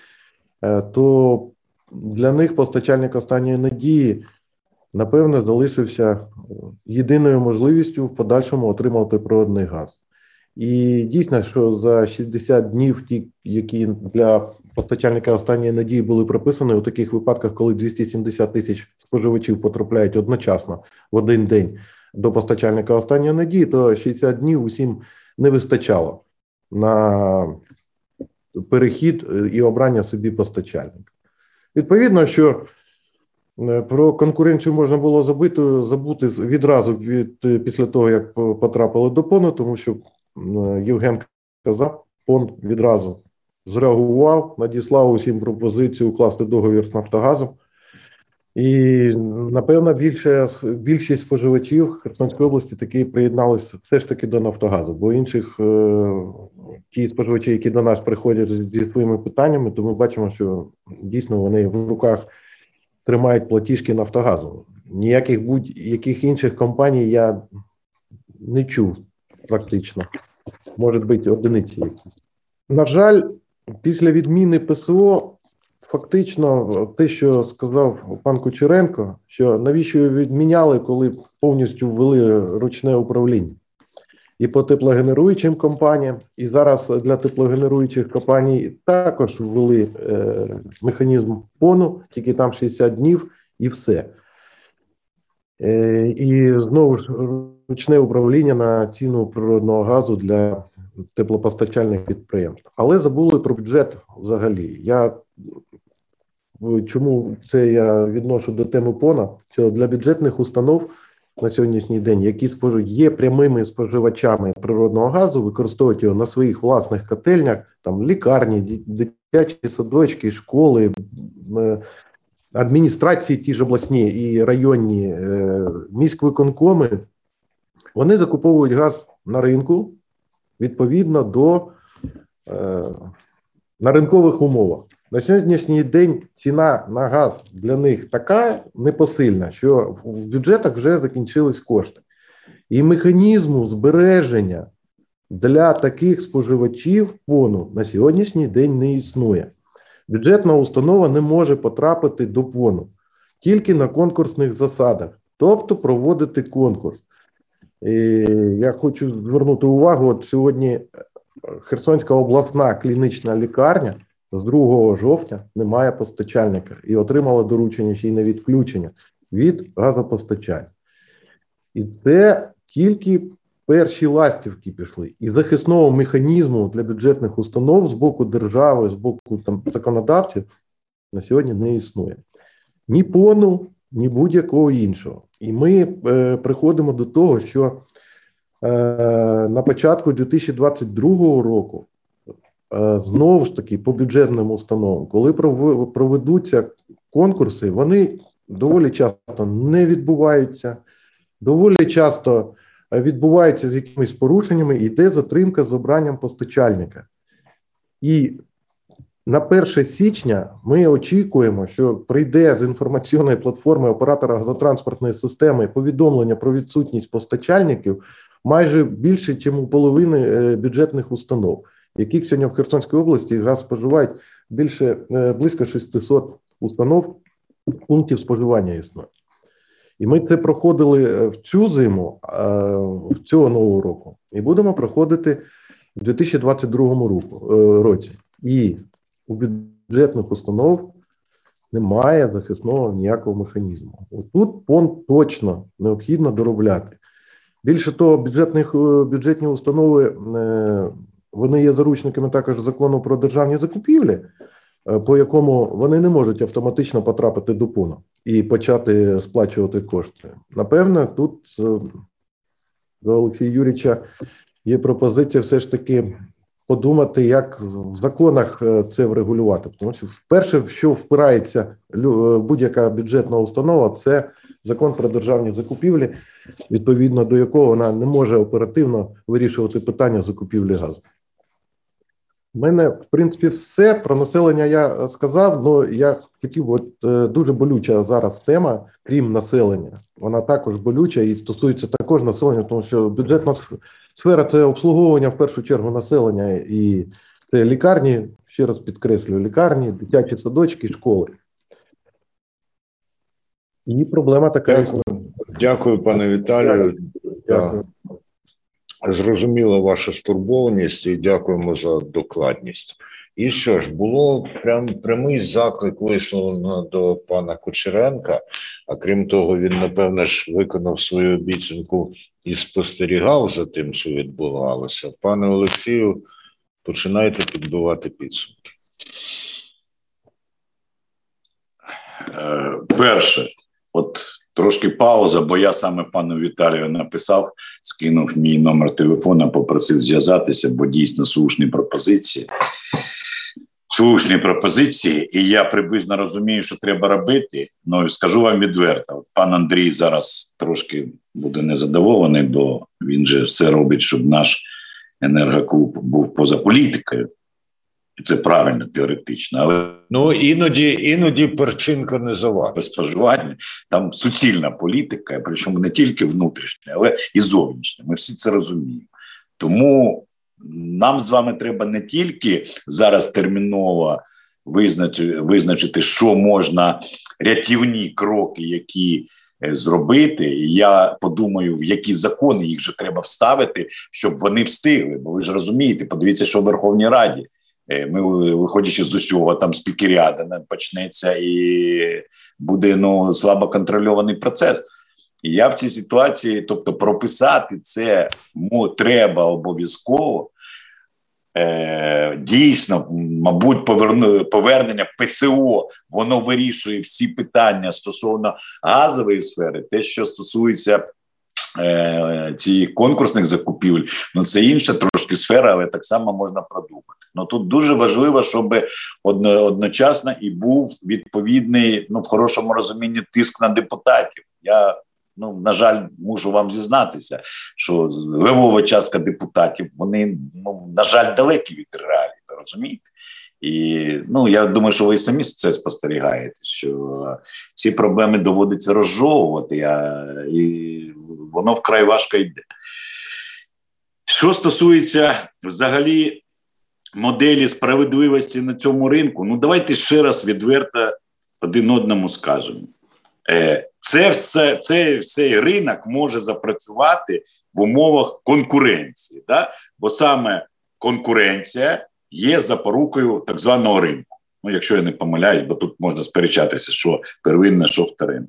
е, то для них постачальник останньої надії напевне, залишився єдиною можливістю в подальшому отримати природний газ. І дійсно, що за 60 днів, ті, які для постачальника останньої надії були прописані, у таких випадках, коли 270 тисяч споживачів потрапляють одночасно в один день до постачальника останньої надії, то 60 днів усім не вистачало на перехід е, і обрання собі постачальника. Відповідно, що про конкуренцію можна було забити, забути відразу від після того, як потрапили до ПОНу, тому що Євген казав, ПОН відразу зреагував, надіслав усім пропозицію укласти договір з Нафтогазом. І, напевно, більше, більшість споживачів Херсонської області таки приєдналися все ж таки до Нафтогазу, бо інших е, ті споживачі, які до нас приходять зі своїми питаннями, то ми бачимо, що дійсно вони в руках тримають платіжки Нафтогазу. Ніяких будь-яких інших компаній я не чув практично. Може бути одиниці якісь. На жаль, після відміни ПСО, фактично, те, що сказав пан Кучеренко, що навіщо відміняли, коли повністю ввели ручне управління і по теплогенеруючим компаніям, і зараз для теплогенеруючих компаній також ввели е, механізм пону, тільки там 60 днів і все. Е, І знову ж ручне управління на ціну природного газу для теплопостачальних підприємств. Але забули про бюджет взагалі. Я Чому це я відношу до теми пона? Що для бюджетних установ на сьогоднішній день, які є прямими споживачами природного газу, використовують його на своїх власних котельнях, там лікарні, дитячі садочки, школи, е, адміністрації, ті ж обласні і районні е, міськвиконкоми, вони закуповують газ на ринку відповідно до е, на ринкових умовах. На сьогоднішній день ціна на газ для них така непосильна, що в бюджетах вже закінчились кошти. І механізму збереження для таких споживачів пону на сьогоднішній день не існує. Бюджетна установа не може потрапити до пону тільки на конкурсних засадах, тобто проводити конкурс. І Я хочу звернути увагу: от сьогодні Херсонська обласна клінічна лікарня з 2 жовтня немає постачальника і отримала доручення ще й на відключення від газопостачання. І це тільки перші ластівки пішли. І захисного механізму для бюджетних установ з боку держави, з боку там законодавців на сьогодні не існує. Ні пону, ні будь-якого іншого. І ми е, приходимо до того, що е, на початку 2022 року знову ж таки по бюджетним установам, коли проведуться конкурси, вони доволі часто не відбуваються, доволі часто відбуваються з якимись порушеннями, йде затримка з обранням постачальника. І на 1 січня ми очікуємо, що прийде з інформаційної платформи оператора газотранспортної системи повідомлення про відсутність постачальників майже більше, ніж у половини е, бюджетних установ, яких сьогодні в Херсонській області газ споживають більше е, близько 600 установ пунктів споживання існує. І ми це проходили е, в цю зиму, в цього нового року, і будемо проходити в 2022 році. І у бюджетних установ немає захисного ніякого механізму. Тут пон точно необхідно доробляти. Більше того, бюджетних, е, бюджетні установи е, вони є заручниками також закону про державні закупівлі, е, по якому вони не можуть автоматично потрапити до ПОНу і почати сплачувати кошти. Напевно, тут до Олексія Юрійовича є пропозиція все ж таки подумати, як в законах е, це врегулювати. Тому що вперше, що впирається е, будь-яка бюджетна установа, це закон про державні закупівлі, відповідно до якого вона не може оперативно вирішувати питання закупівлі газу. У мене, в принципі, все про населення я сказав, але я хотів, от е, дуже болюча зараз тема, крім населення. Вона також болюча і стосується також населення, тому що бюджетна Сфера це обслуговування в першу чергу населення і це лікарні, ще раз підкреслюю, лікарні, дитячі садочки, школи. І проблема така. Дякую, Дякую пане Віталію. Дякую. Зрозуміла ваша стурбованість і дякуємо за докладність. І що ж, було прям прямий заклик висловлено до пана Кучеренка, а крім того, він, напевне ж, виконав свою обіцянку і спостерігав за тим, що відбувалося. Пане Олексію, починайте підбивати підсумки. Е, перше, от трошки пауза, бо я саме пану Віталію написав, скинув мій номер телефона, попросив зв'язатися, бо дійсно слушні пропозиції слушні пропозиції, і я приблизно розумію, що треба робити. Ну скажу вам відверто, пан Андрій зараз трошки буде незадоволений, бо він же все робить, щоб наш енергоклуб був поза політикою. І це правильно теоретично, але ну іноді іноді перчинка не завадить. споживання. Там суцільна політика, причому не тільки внутрішня, але і зовнішня. Ми всі це розуміємо. Тому нам з вами треба не тільки зараз терміново визначити, визначити, що можна рятівні кроки, які е, зробити. Я подумаю, в які закони їх же треба вставити, щоб вони встигли. Бо ви ж розумієте, подивіться, що в Верховній Раді. Е, ми, виходячи з усього, там спікеріада почнеться і буде ну слабо контрольований процес. І я в цій ситуації, тобто, прописати це треба обов'язково. Е, Дійсно, мабуть, поверну, повернення ПСО воно вирішує всі питання стосовно газової сфери, те, що стосується е, цих конкурсних закупівель, ну це інша трошки сфера, але так само можна продумати. Ну тут дуже важливо, щоб одночасно і був відповідний, ну в хорошому розумінні тиск на депутатів. Я Ну, на жаль, можу вам зізнатися, що левова частка депутатів вони ну на жаль далекі від реалій, розумієте? І ну я думаю, що ви самі це спостерігаєте, що ці проблеми доводиться розжовувати, а і воно вкрай важко йде. Що стосується взагалі моделі справедливості на цьому ринку, ну давайте ще раз відверто один одному скажемо. Е, це все, цей, цей ринок може запрацювати в умовах конкуренції, да? бо саме конкуренція є запорукою так званого ринку. Ну, якщо я не помиляюсь, бо тут можна сперечатися, що первинне, що вторинне.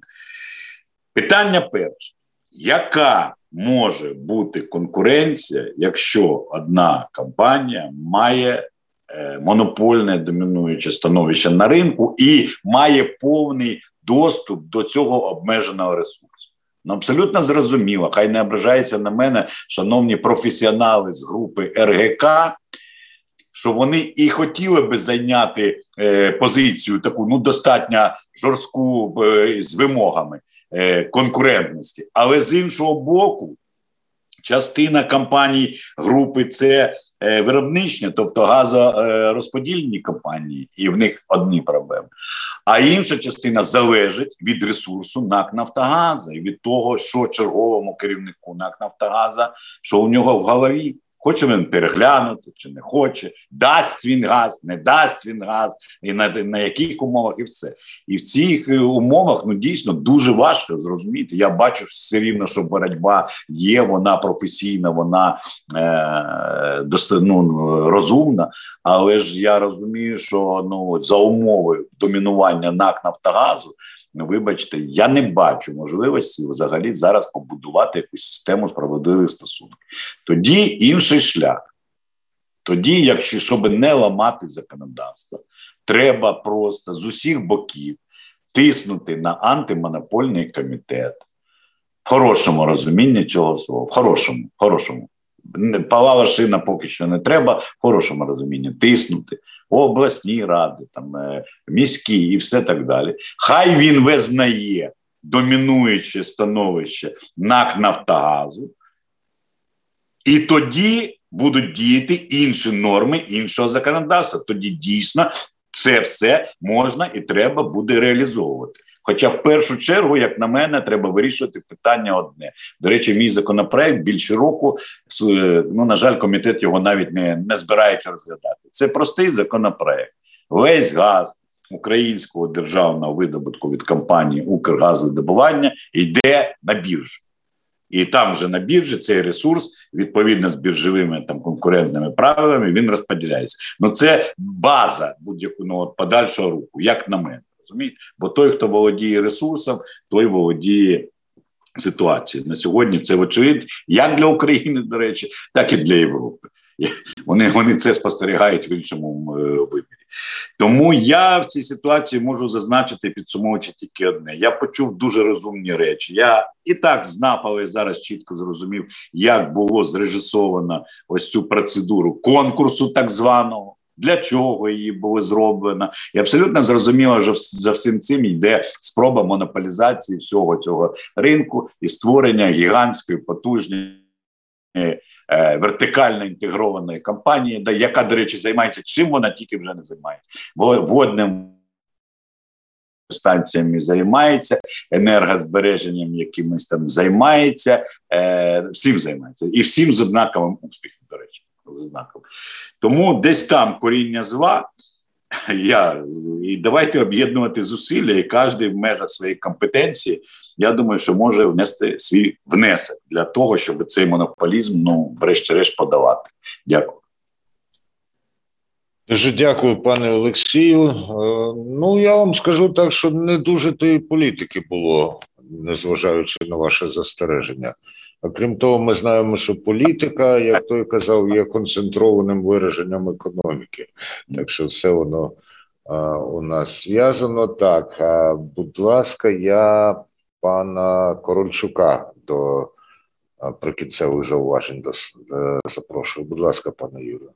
Питання перше: яка може бути конкуренція, якщо одна компанія має е, монопольне домінуюче становище на ринку і має повний доступ до цього обмеженого ресурсу? Ну, абсолютно зрозуміло, хай не ображається на мене, шановні професіонали з групи РГК, що вони і хотіли би зайняти е, позицію таку ну достатньо жорстку е, з вимогами е, конкурентності, але з іншого боку, частина компаній групи це е, виробничні, тобто газорозподільні компанії, і в них одні проблеми. А інша частина залежить від ресурсу НАК Нафтогаза і від того, що черговому керівнику НАК Нафтогаза, що у нього в голові. Хоче він переглянути чи не хоче, дасть він газ, не дасть він газ, і на на яких умовах, і все. І в цих е, умовах ну дійсно дуже важко зрозуміти. Я бачу все рівно, що боротьба є, вона професійна, вона е, доста, ну, розумна. Але ж я розумію, що ну за умови домінування НАК Нафтогазу вибачте, я не бачу можливості взагалі зараз побудувати якусь систему справедливих стосунків. Тоді інший шлях. Тоді, якщо щоб не ламати законодавство, треба просто з усіх боків тиснути на антимонопольний комітет. В хорошому розумінні цього слова, в хорошому, в хорошому. Палава шина поки що не треба, в хорошому розумінні тиснути обласні ради, там е, міські і все так далі. Хай він визнає домінуюче становище НАК Нафтогазу, і тоді будуть діяти інші норми іншого законодавства. Тоді дійсно це все можна і треба буде реалізовувати. Хоча в першу чергу, як на мене, треба вирішувати питання одне. До речі, мій законопроект більше року е, ну на жаль, комітет його навіть не, не збирається розглядати. Це простий законопроект. Весь газ українського державного видобутку від компанії Укргазвидобування йде на біржу. І там вже на біржі цей ресурс, відповідно з біржовими там конкурентними правилами, він розподіляється. Ну це база будь-якого ну, подальшого руху, як на мене розумієте? Бо той, хто володіє ресурсом, той володіє ситуацією. На сьогодні це вочевидь як для України, до речі, так і для Європи. Вони вони це спостерігають в іншому е, вимірі. Тому я в цій ситуації можу зазначити, підсумовуючи тільки одне: я почув дуже розумні речі. Я і так знав, але зараз чітко зрозумів, як було зрежисовано ось цю процедуру конкурсу, так званого для чого її було зроблено, і абсолютно зрозуміло, що за всім цим йде спроба монополізації всього цього ринку і створення гігантської потужної. Е, вертикально інтегрованої компанії, яка, до речі, займається чим вона тільки вже не займається. Водним станціями займається, енергозбереженням якимось там займається, е, всім займається. І всім з однаковим успіхом, до речі знаком. Тому десь там коріння зла. Я і давайте об'єднувати зусилля, і кожен в межах своєї компетенції. Я думаю, що може внести свій внесок для того, щоб цей монополізм, ну, врешті-решт, подавати. Дякую. Дуже дякую, пане Олексію. Е, ну я вам скажу так, що не дуже тої політики було, незважаючи на ваше застереження. Окрім того, ми знаємо, що політика, як той казав, є концентрованим вираженням економіки. Так що все воно а, у нас зв'язано. Так, а, будь ласка, я пана Корольчука до прикінцевих зауважень до, е, запрошую. Будь ласка, пане Юрію.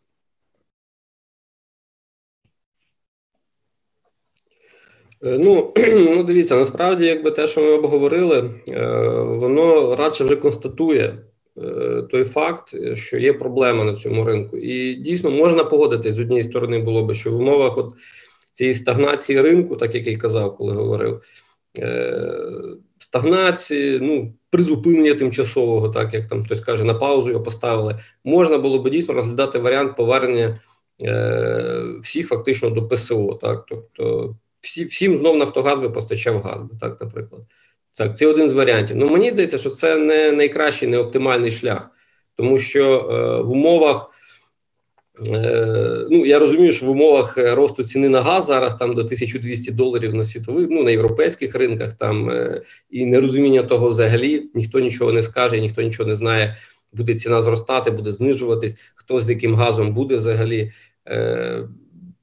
Ну, ну дивіться, насправді, якби те, що ми обговорили, е, воно радше вже констатує е, той факт, що є проблема на цьому ринку. І дійсно можна погодитись з однієї сторони, було би, що в умовах от цієї стагнації ринку, так як я казав, коли говорив, стагнації, ну, призупинення тимчасового, так як там хтось каже, на паузу його поставили, можна було би дійсно розглядати варіант повернення всіх фактично до ПСО, так тобто всі, всім знов Нафтогаз би постачав газ, так, наприклад. Так, це один з варіантів. Ну мені здається, що це не найкращий, не оптимальний шлях, тому що е, в умовах Е, ну, я розумію, що в умовах е, росту ціни на газ зараз там до 1200 доларів на світових, ну на європейських ринках там е, і нерозуміння того взагалі ніхто нічого не скаже, ніхто нічого не знає. Буде ціна зростати, буде знижуватись, хто з яким газом буде взагалі.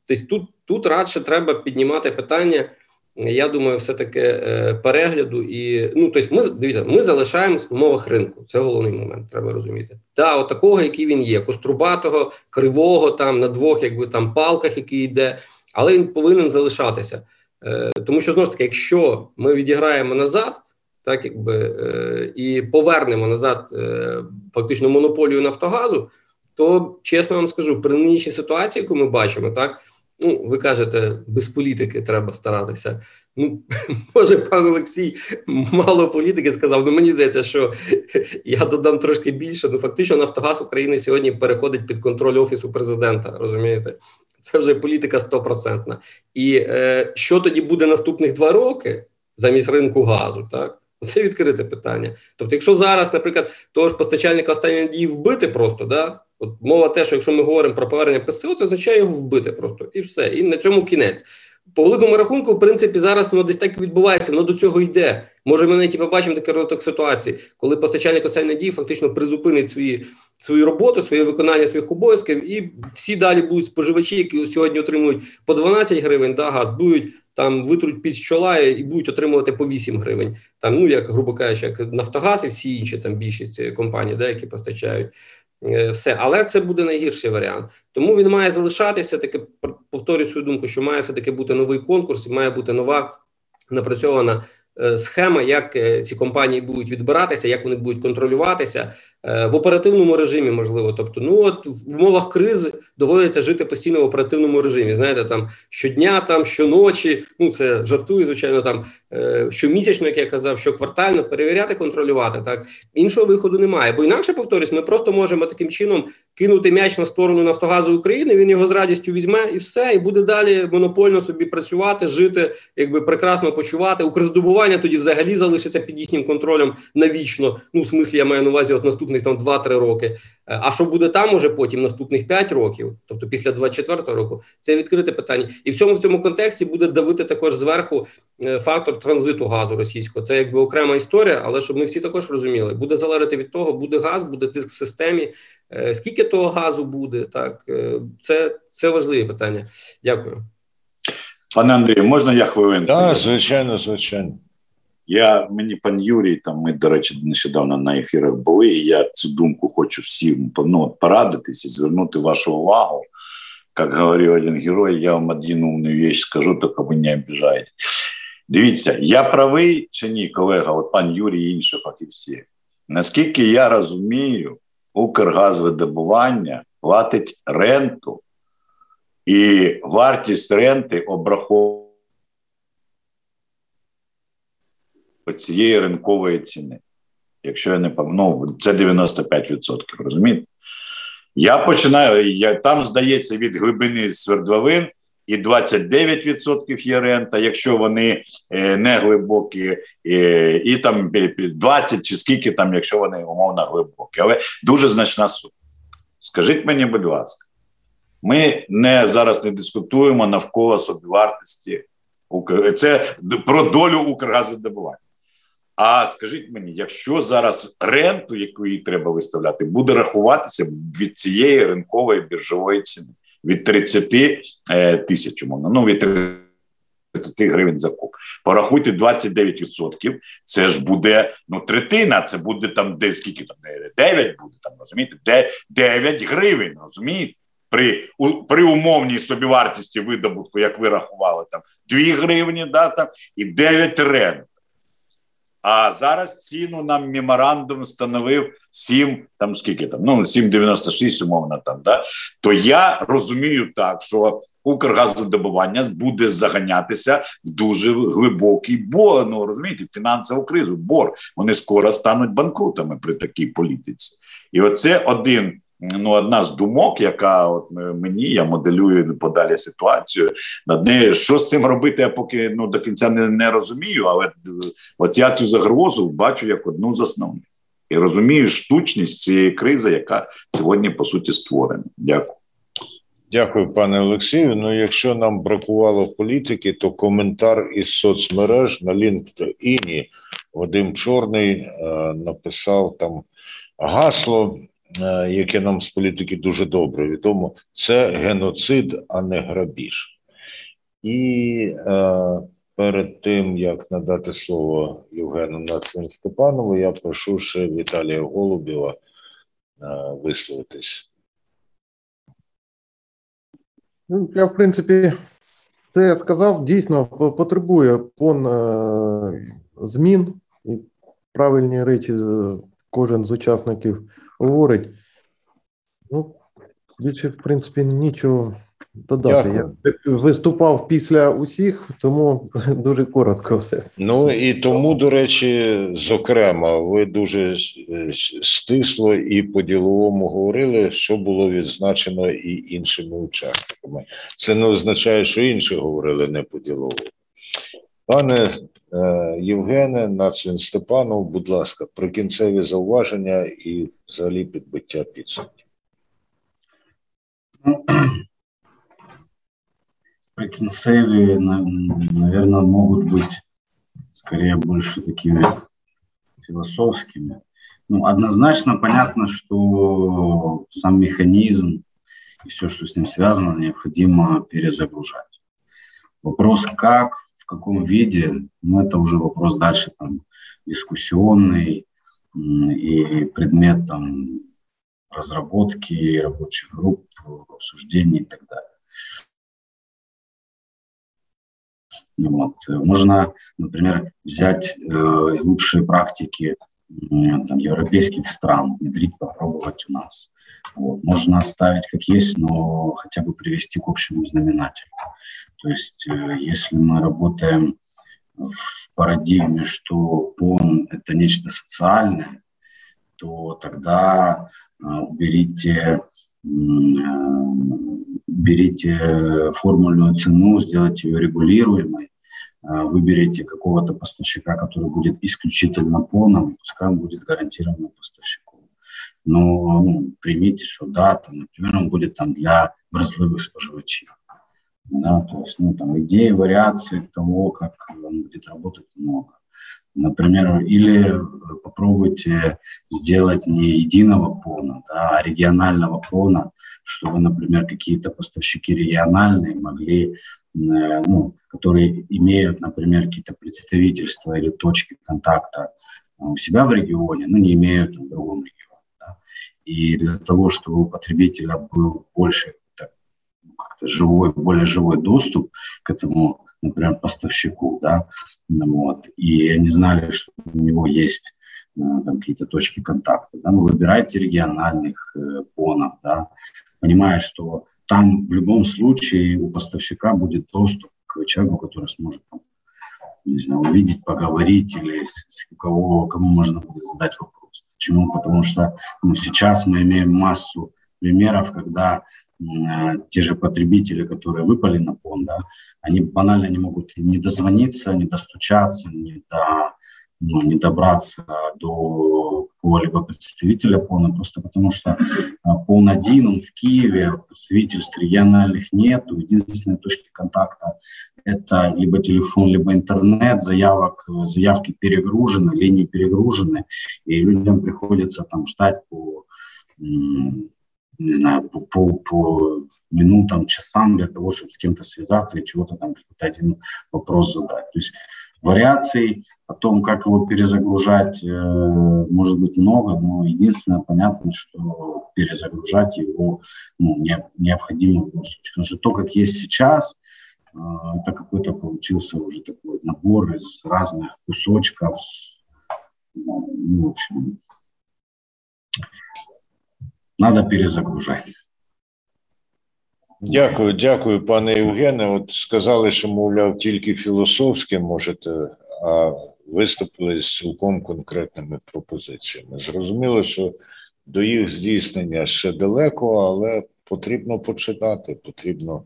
Тобто тут тут радше треба піднімати питання я думаю, все таки е, перегляду і ну тобто ми дивіться, ми залишаємось в умовах ринку. Це головний момент, треба розуміти. Та от такого, який він є, кострубатого, кривого, там на двох, якби там палках, який йде, але він повинен залишатися. Е, Тому що знову ж таки, якщо ми відіграємо назад, так якби е, і повернемо назад е, фактично монополію Нафтогазу, то чесно вам скажу, при нинішній ситуації, яку ми бачимо, так ну, ви кажете, без політики треба старатися. Ну, може, пан Олексій мало політики сказав. Ну мені здається, що я додам трошки більше. Ну, фактично, Нафтогаз України сьогодні переходить під контроль офісу президента. Розумієте? Це вже політика стопроцентна. І е, що тоді буде наступних два роки замість ринку газу? Так це відкрите питання. Тобто, якщо зараз, наприклад, того ж постачальника останньої надії вбити просто да. От мова те, що якщо ми говоримо про повернення ПСО, це означає його вбити просто і все. І на цьому кінець. По великому рахунку, в принципі, зараз воно десь так відбувається, воно до цього йде. Може, ми навіть побачимо такий розвиток ситуації, коли постачальник останньої надії фактично призупинить свої свою роботу, своє виконання своїх обов'язків, і всі далі будуть споживачі, які сьогодні отримують по 12 гривень, да, газ, будуть там витруть під чола і будуть отримувати по 8 гривень. Там, ну як грубо кажучи, як Нафтогаз і всі інші там більшість компаній, да, які постачають. Е, все, але це буде найгірший варіант. Тому він має залишатися таки. Повторюю свою думку, що має все таки бути новий конкурс, і має бути нова напрацьована Е, схема, як е, ці компанії будуть відбиратися, як вони будуть контролюватися в оперативному режимі, можливо. Тобто, ну от в умовах кризи доводиться жити постійно в оперативному режимі. Знаєте, там щодня, там щоночі, ну це жартую, звичайно, там щомісячно, як я казав, щоквартально перевіряти, контролювати. Так іншого виходу немає. Бо інакше повторюсь, ми просто можемо таким чином кинути м'яч на сторону Нафтогазу України. Він його з радістю візьме і все, і буде далі монопольно собі працювати, жити, якби прекрасно почувати. Укрздобування тоді взагалі залишиться під їхнім контролем навічно. Ну, в смислі, я маю на увазі от наступних там 2-3 роки. Е, а що буде там уже потім наступних 5 років, тобто після 24-го року, це відкрите питання. І в цьому в цьому контексті буде давити також зверху е, фактор транзиту газу російського. Це якби окрема історія, але щоб ми всі також розуміли, буде залежати від того, буде газ, буде тиск в системі. Е, скільки того газу буде, так це це важливі питання. Дякую, пане Андрію. Можна я хвилинку? Так, звичайно, звичайно. Я мені пан Юрій, там ми, до речі, нещодавно на ефірах були, і я цю думку хочу всім ну, порадитись і звернути вашу увагу. Як говорив один герой, я вам один умну вещь скажу, тільки ви не обіжаєте. Дивіться, я правий чи ні, колега, от пан Юрій і інші фахівці. Наскільки я розумію, Укргазвидобування платить ренту, і вартість ренти обраховує цієї ринкової ціни. Якщо я не ну, це 95%, розумієте? Я починаю, я, там здається, від глибини свердловин і 29% є рента, якщо вони е, не глибокі, е, і там 20 чи скільки там, якщо вони умовно глибокі. Але дуже значна сума. Скажіть мені, будь ласка, ми не зараз не дискутуємо навколо собівартості. Це про долю Укргазвидобування. А скажіть мені, якщо зараз ренту, яку їй треба виставляти, буде рахуватися від цієї ринкової біржової ціни від 30 е, тисяч, умовно, ну від 30 гривень за куб. Порахуйте 29%, Це ж буде ну третина. Це буде там де скільки там 9 буде там, розумієте, де 9 гривень, розумієте? При у, при умовній собівартості видобутку, як ви рахували, там 2 гривні, да, там, і 9 рент. А зараз ціну нам меморандум встановив 7, там скільки там, ну 7,96 умовно там. да То я розумію так, що Укргазвидобування буде заганятися в дуже глибокий бо ну розумієте, фінансову кризу. Бор вони скоро стануть банкрутами при такій політиці, і оце один ну, одна з думок, яка от мені я моделюю подалі ситуацію над нею. Що з цим робити, я поки ну до кінця не, не розумію. Але от я цю загрозу бачу як одну з основних і розумію штучність цієї кризи, яка сьогодні по суті створена. Дякую. Дякую, пане Олексію. Ну, якщо нам бракувало політики, то коментар із соцмереж на LinkedIn Вадим Чорний е, написав там гасло, е, яке нам з політики дуже добре відомо: це геноцид, а не грабіж. І е, перед тим як надати слово Євгену Нацвін Степанову, я прошу ще Віталія Голубєва е, висловитись. Ну, я, в принципі, це я сказав, дійсно потребує пон е, змін і правильні речі кожен з учасників говорить. Ну, більше, в принципі, нічого додати. Дякую. Я виступав після усіх, тому дуже коротко все. Ну і тому, до речі, зокрема, ви дуже е, стисло і по-діловому говорили, що було відзначено і іншими учасниками. Це не означає, що інші говорили не по-діловому. Пане Євгене, Нацвін Степанов, будь ласка, прикінцеві зауваження і взагалі підбиття підсумків. Прикинцеви, наверное, могут быть скорее больше такими философскими. Ну, однозначно понятно, что сам механизм и все, что с ним связано, необходимо перезагружать. Вопрос как, в каком виде, ну, это уже вопрос дальше там дискуссионный и предмет там разработки рабочих групп, обсуждений и так далее. Вот. Можно, например, взять э, лучшие практики э, там, европейских стран, внедрить, попробовать у нас. Вот. Можно оставить как есть, но хотя бы привести к общему знаменателю. То есть, э, если мы работаем в парадигме, что ПОН – это нечто социальное, то тогда э, уберите э, берите формульную цену, сделайте ее регулируемой, выберите какого-то поставщика, который будет исключительно полным, пускай он будет гарантированным поставщиком. Но ну, примите, что да, там, например, он будет там для вразливых споживачей. Да, то есть, ну, там, идеи, вариации того, как он будет работать, много. Например, или попробуйте сделать не единого пона, да, а регионального пона, чтобы, например, какие-то поставщики региональные могли, ну, которые имеют, например, какие-то представительства или точки контакта у себя в регионе, но не имеют в другом регионе. И для того, чтобы у потребителя был больше ну, как-то живой, более живой доступ к этому например, поставщику, да, вот, и они знали, что у него есть э, там какие-то точки контакта, да, ну, выбирайте региональных э, понов, да, понимая, что там в любом случае у поставщика будет доступ к человеку, который сможет там, не знаю, увидеть, поговорить или с, с кого, кому можно будет задать вопрос. Почему? Потому что ну, сейчас мы имеем массу примеров, когда э, те же потребители, которые выпали на пон, да, они банально не могут не дозвониться, не достучаться, не, до, ну, не добраться до какого-либо представителя ПОНа, просто потому что а, ПОН один, он в Киеве, представительств региональных нет, единственной точки контакта это либо телефон, либо интернет, заявок, заявки перегружены, линии перегружены, и людям приходится там ждать по, не знаю, по, по, по минутам, часам для того, чтобы с кем-то связаться и чего-то там какой-то один вопрос задать. То есть вариаций о том, как его перезагружать, э, может быть много, но единственное понятно, что перезагружать его ну, не, необходимо в любом случае. Потому что то, как есть сейчас, э, это какой-то получился уже такой набор из разных кусочков. Ну, в общем, надо перезагружать. Дякую, дякую, пане Євгене. От сказали, що, мовляв, тільки філософське можете, а виступили з цілком конкретними пропозиціями. Зрозуміло, що до їх здійснення ще далеко, але потрібно почитати, потрібно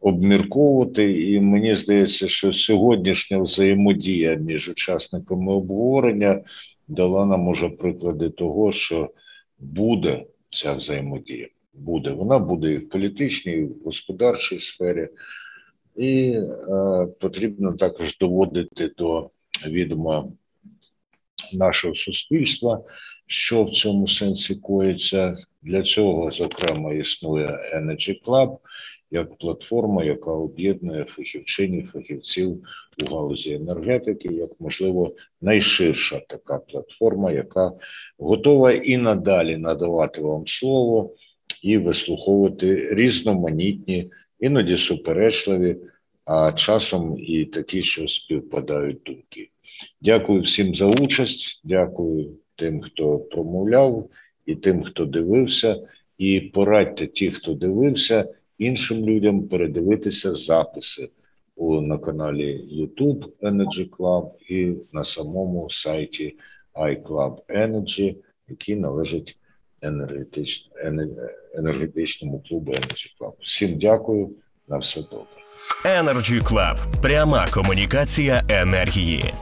обмірковувати. І мені здається, що сьогоднішня взаємодія між учасниками обговорення дала нам уже приклади того, що буде ця взаємодія. Буде. Вона буде і в політичній, і в господарчій сфері, і е, потрібно також доводити до відома нашого суспільства, що в цьому сенсі коїться. Для цього, зокрема, існує Energy Club як платформа, яка об'єднує фахівчинів, фахівців у галузі енергетики, як можливо найширша така платформа, яка готова і надалі надавати вам слово і вислуховувати різноманітні, іноді суперечливі, а часом і такі, що співпадають думки. Дякую всім за участь. Дякую тим, хто промовляв, і тим, хто дивився. І порадьте ті, хто дивився, іншим людям передивитися записи у, на каналі YouTube Energy Club і на самому сайті iClub Energy, який належить енергетич, енергетичному клубу Energy Club. Всім дякую, на все добре. Energy Club. пряма комунікація енергії.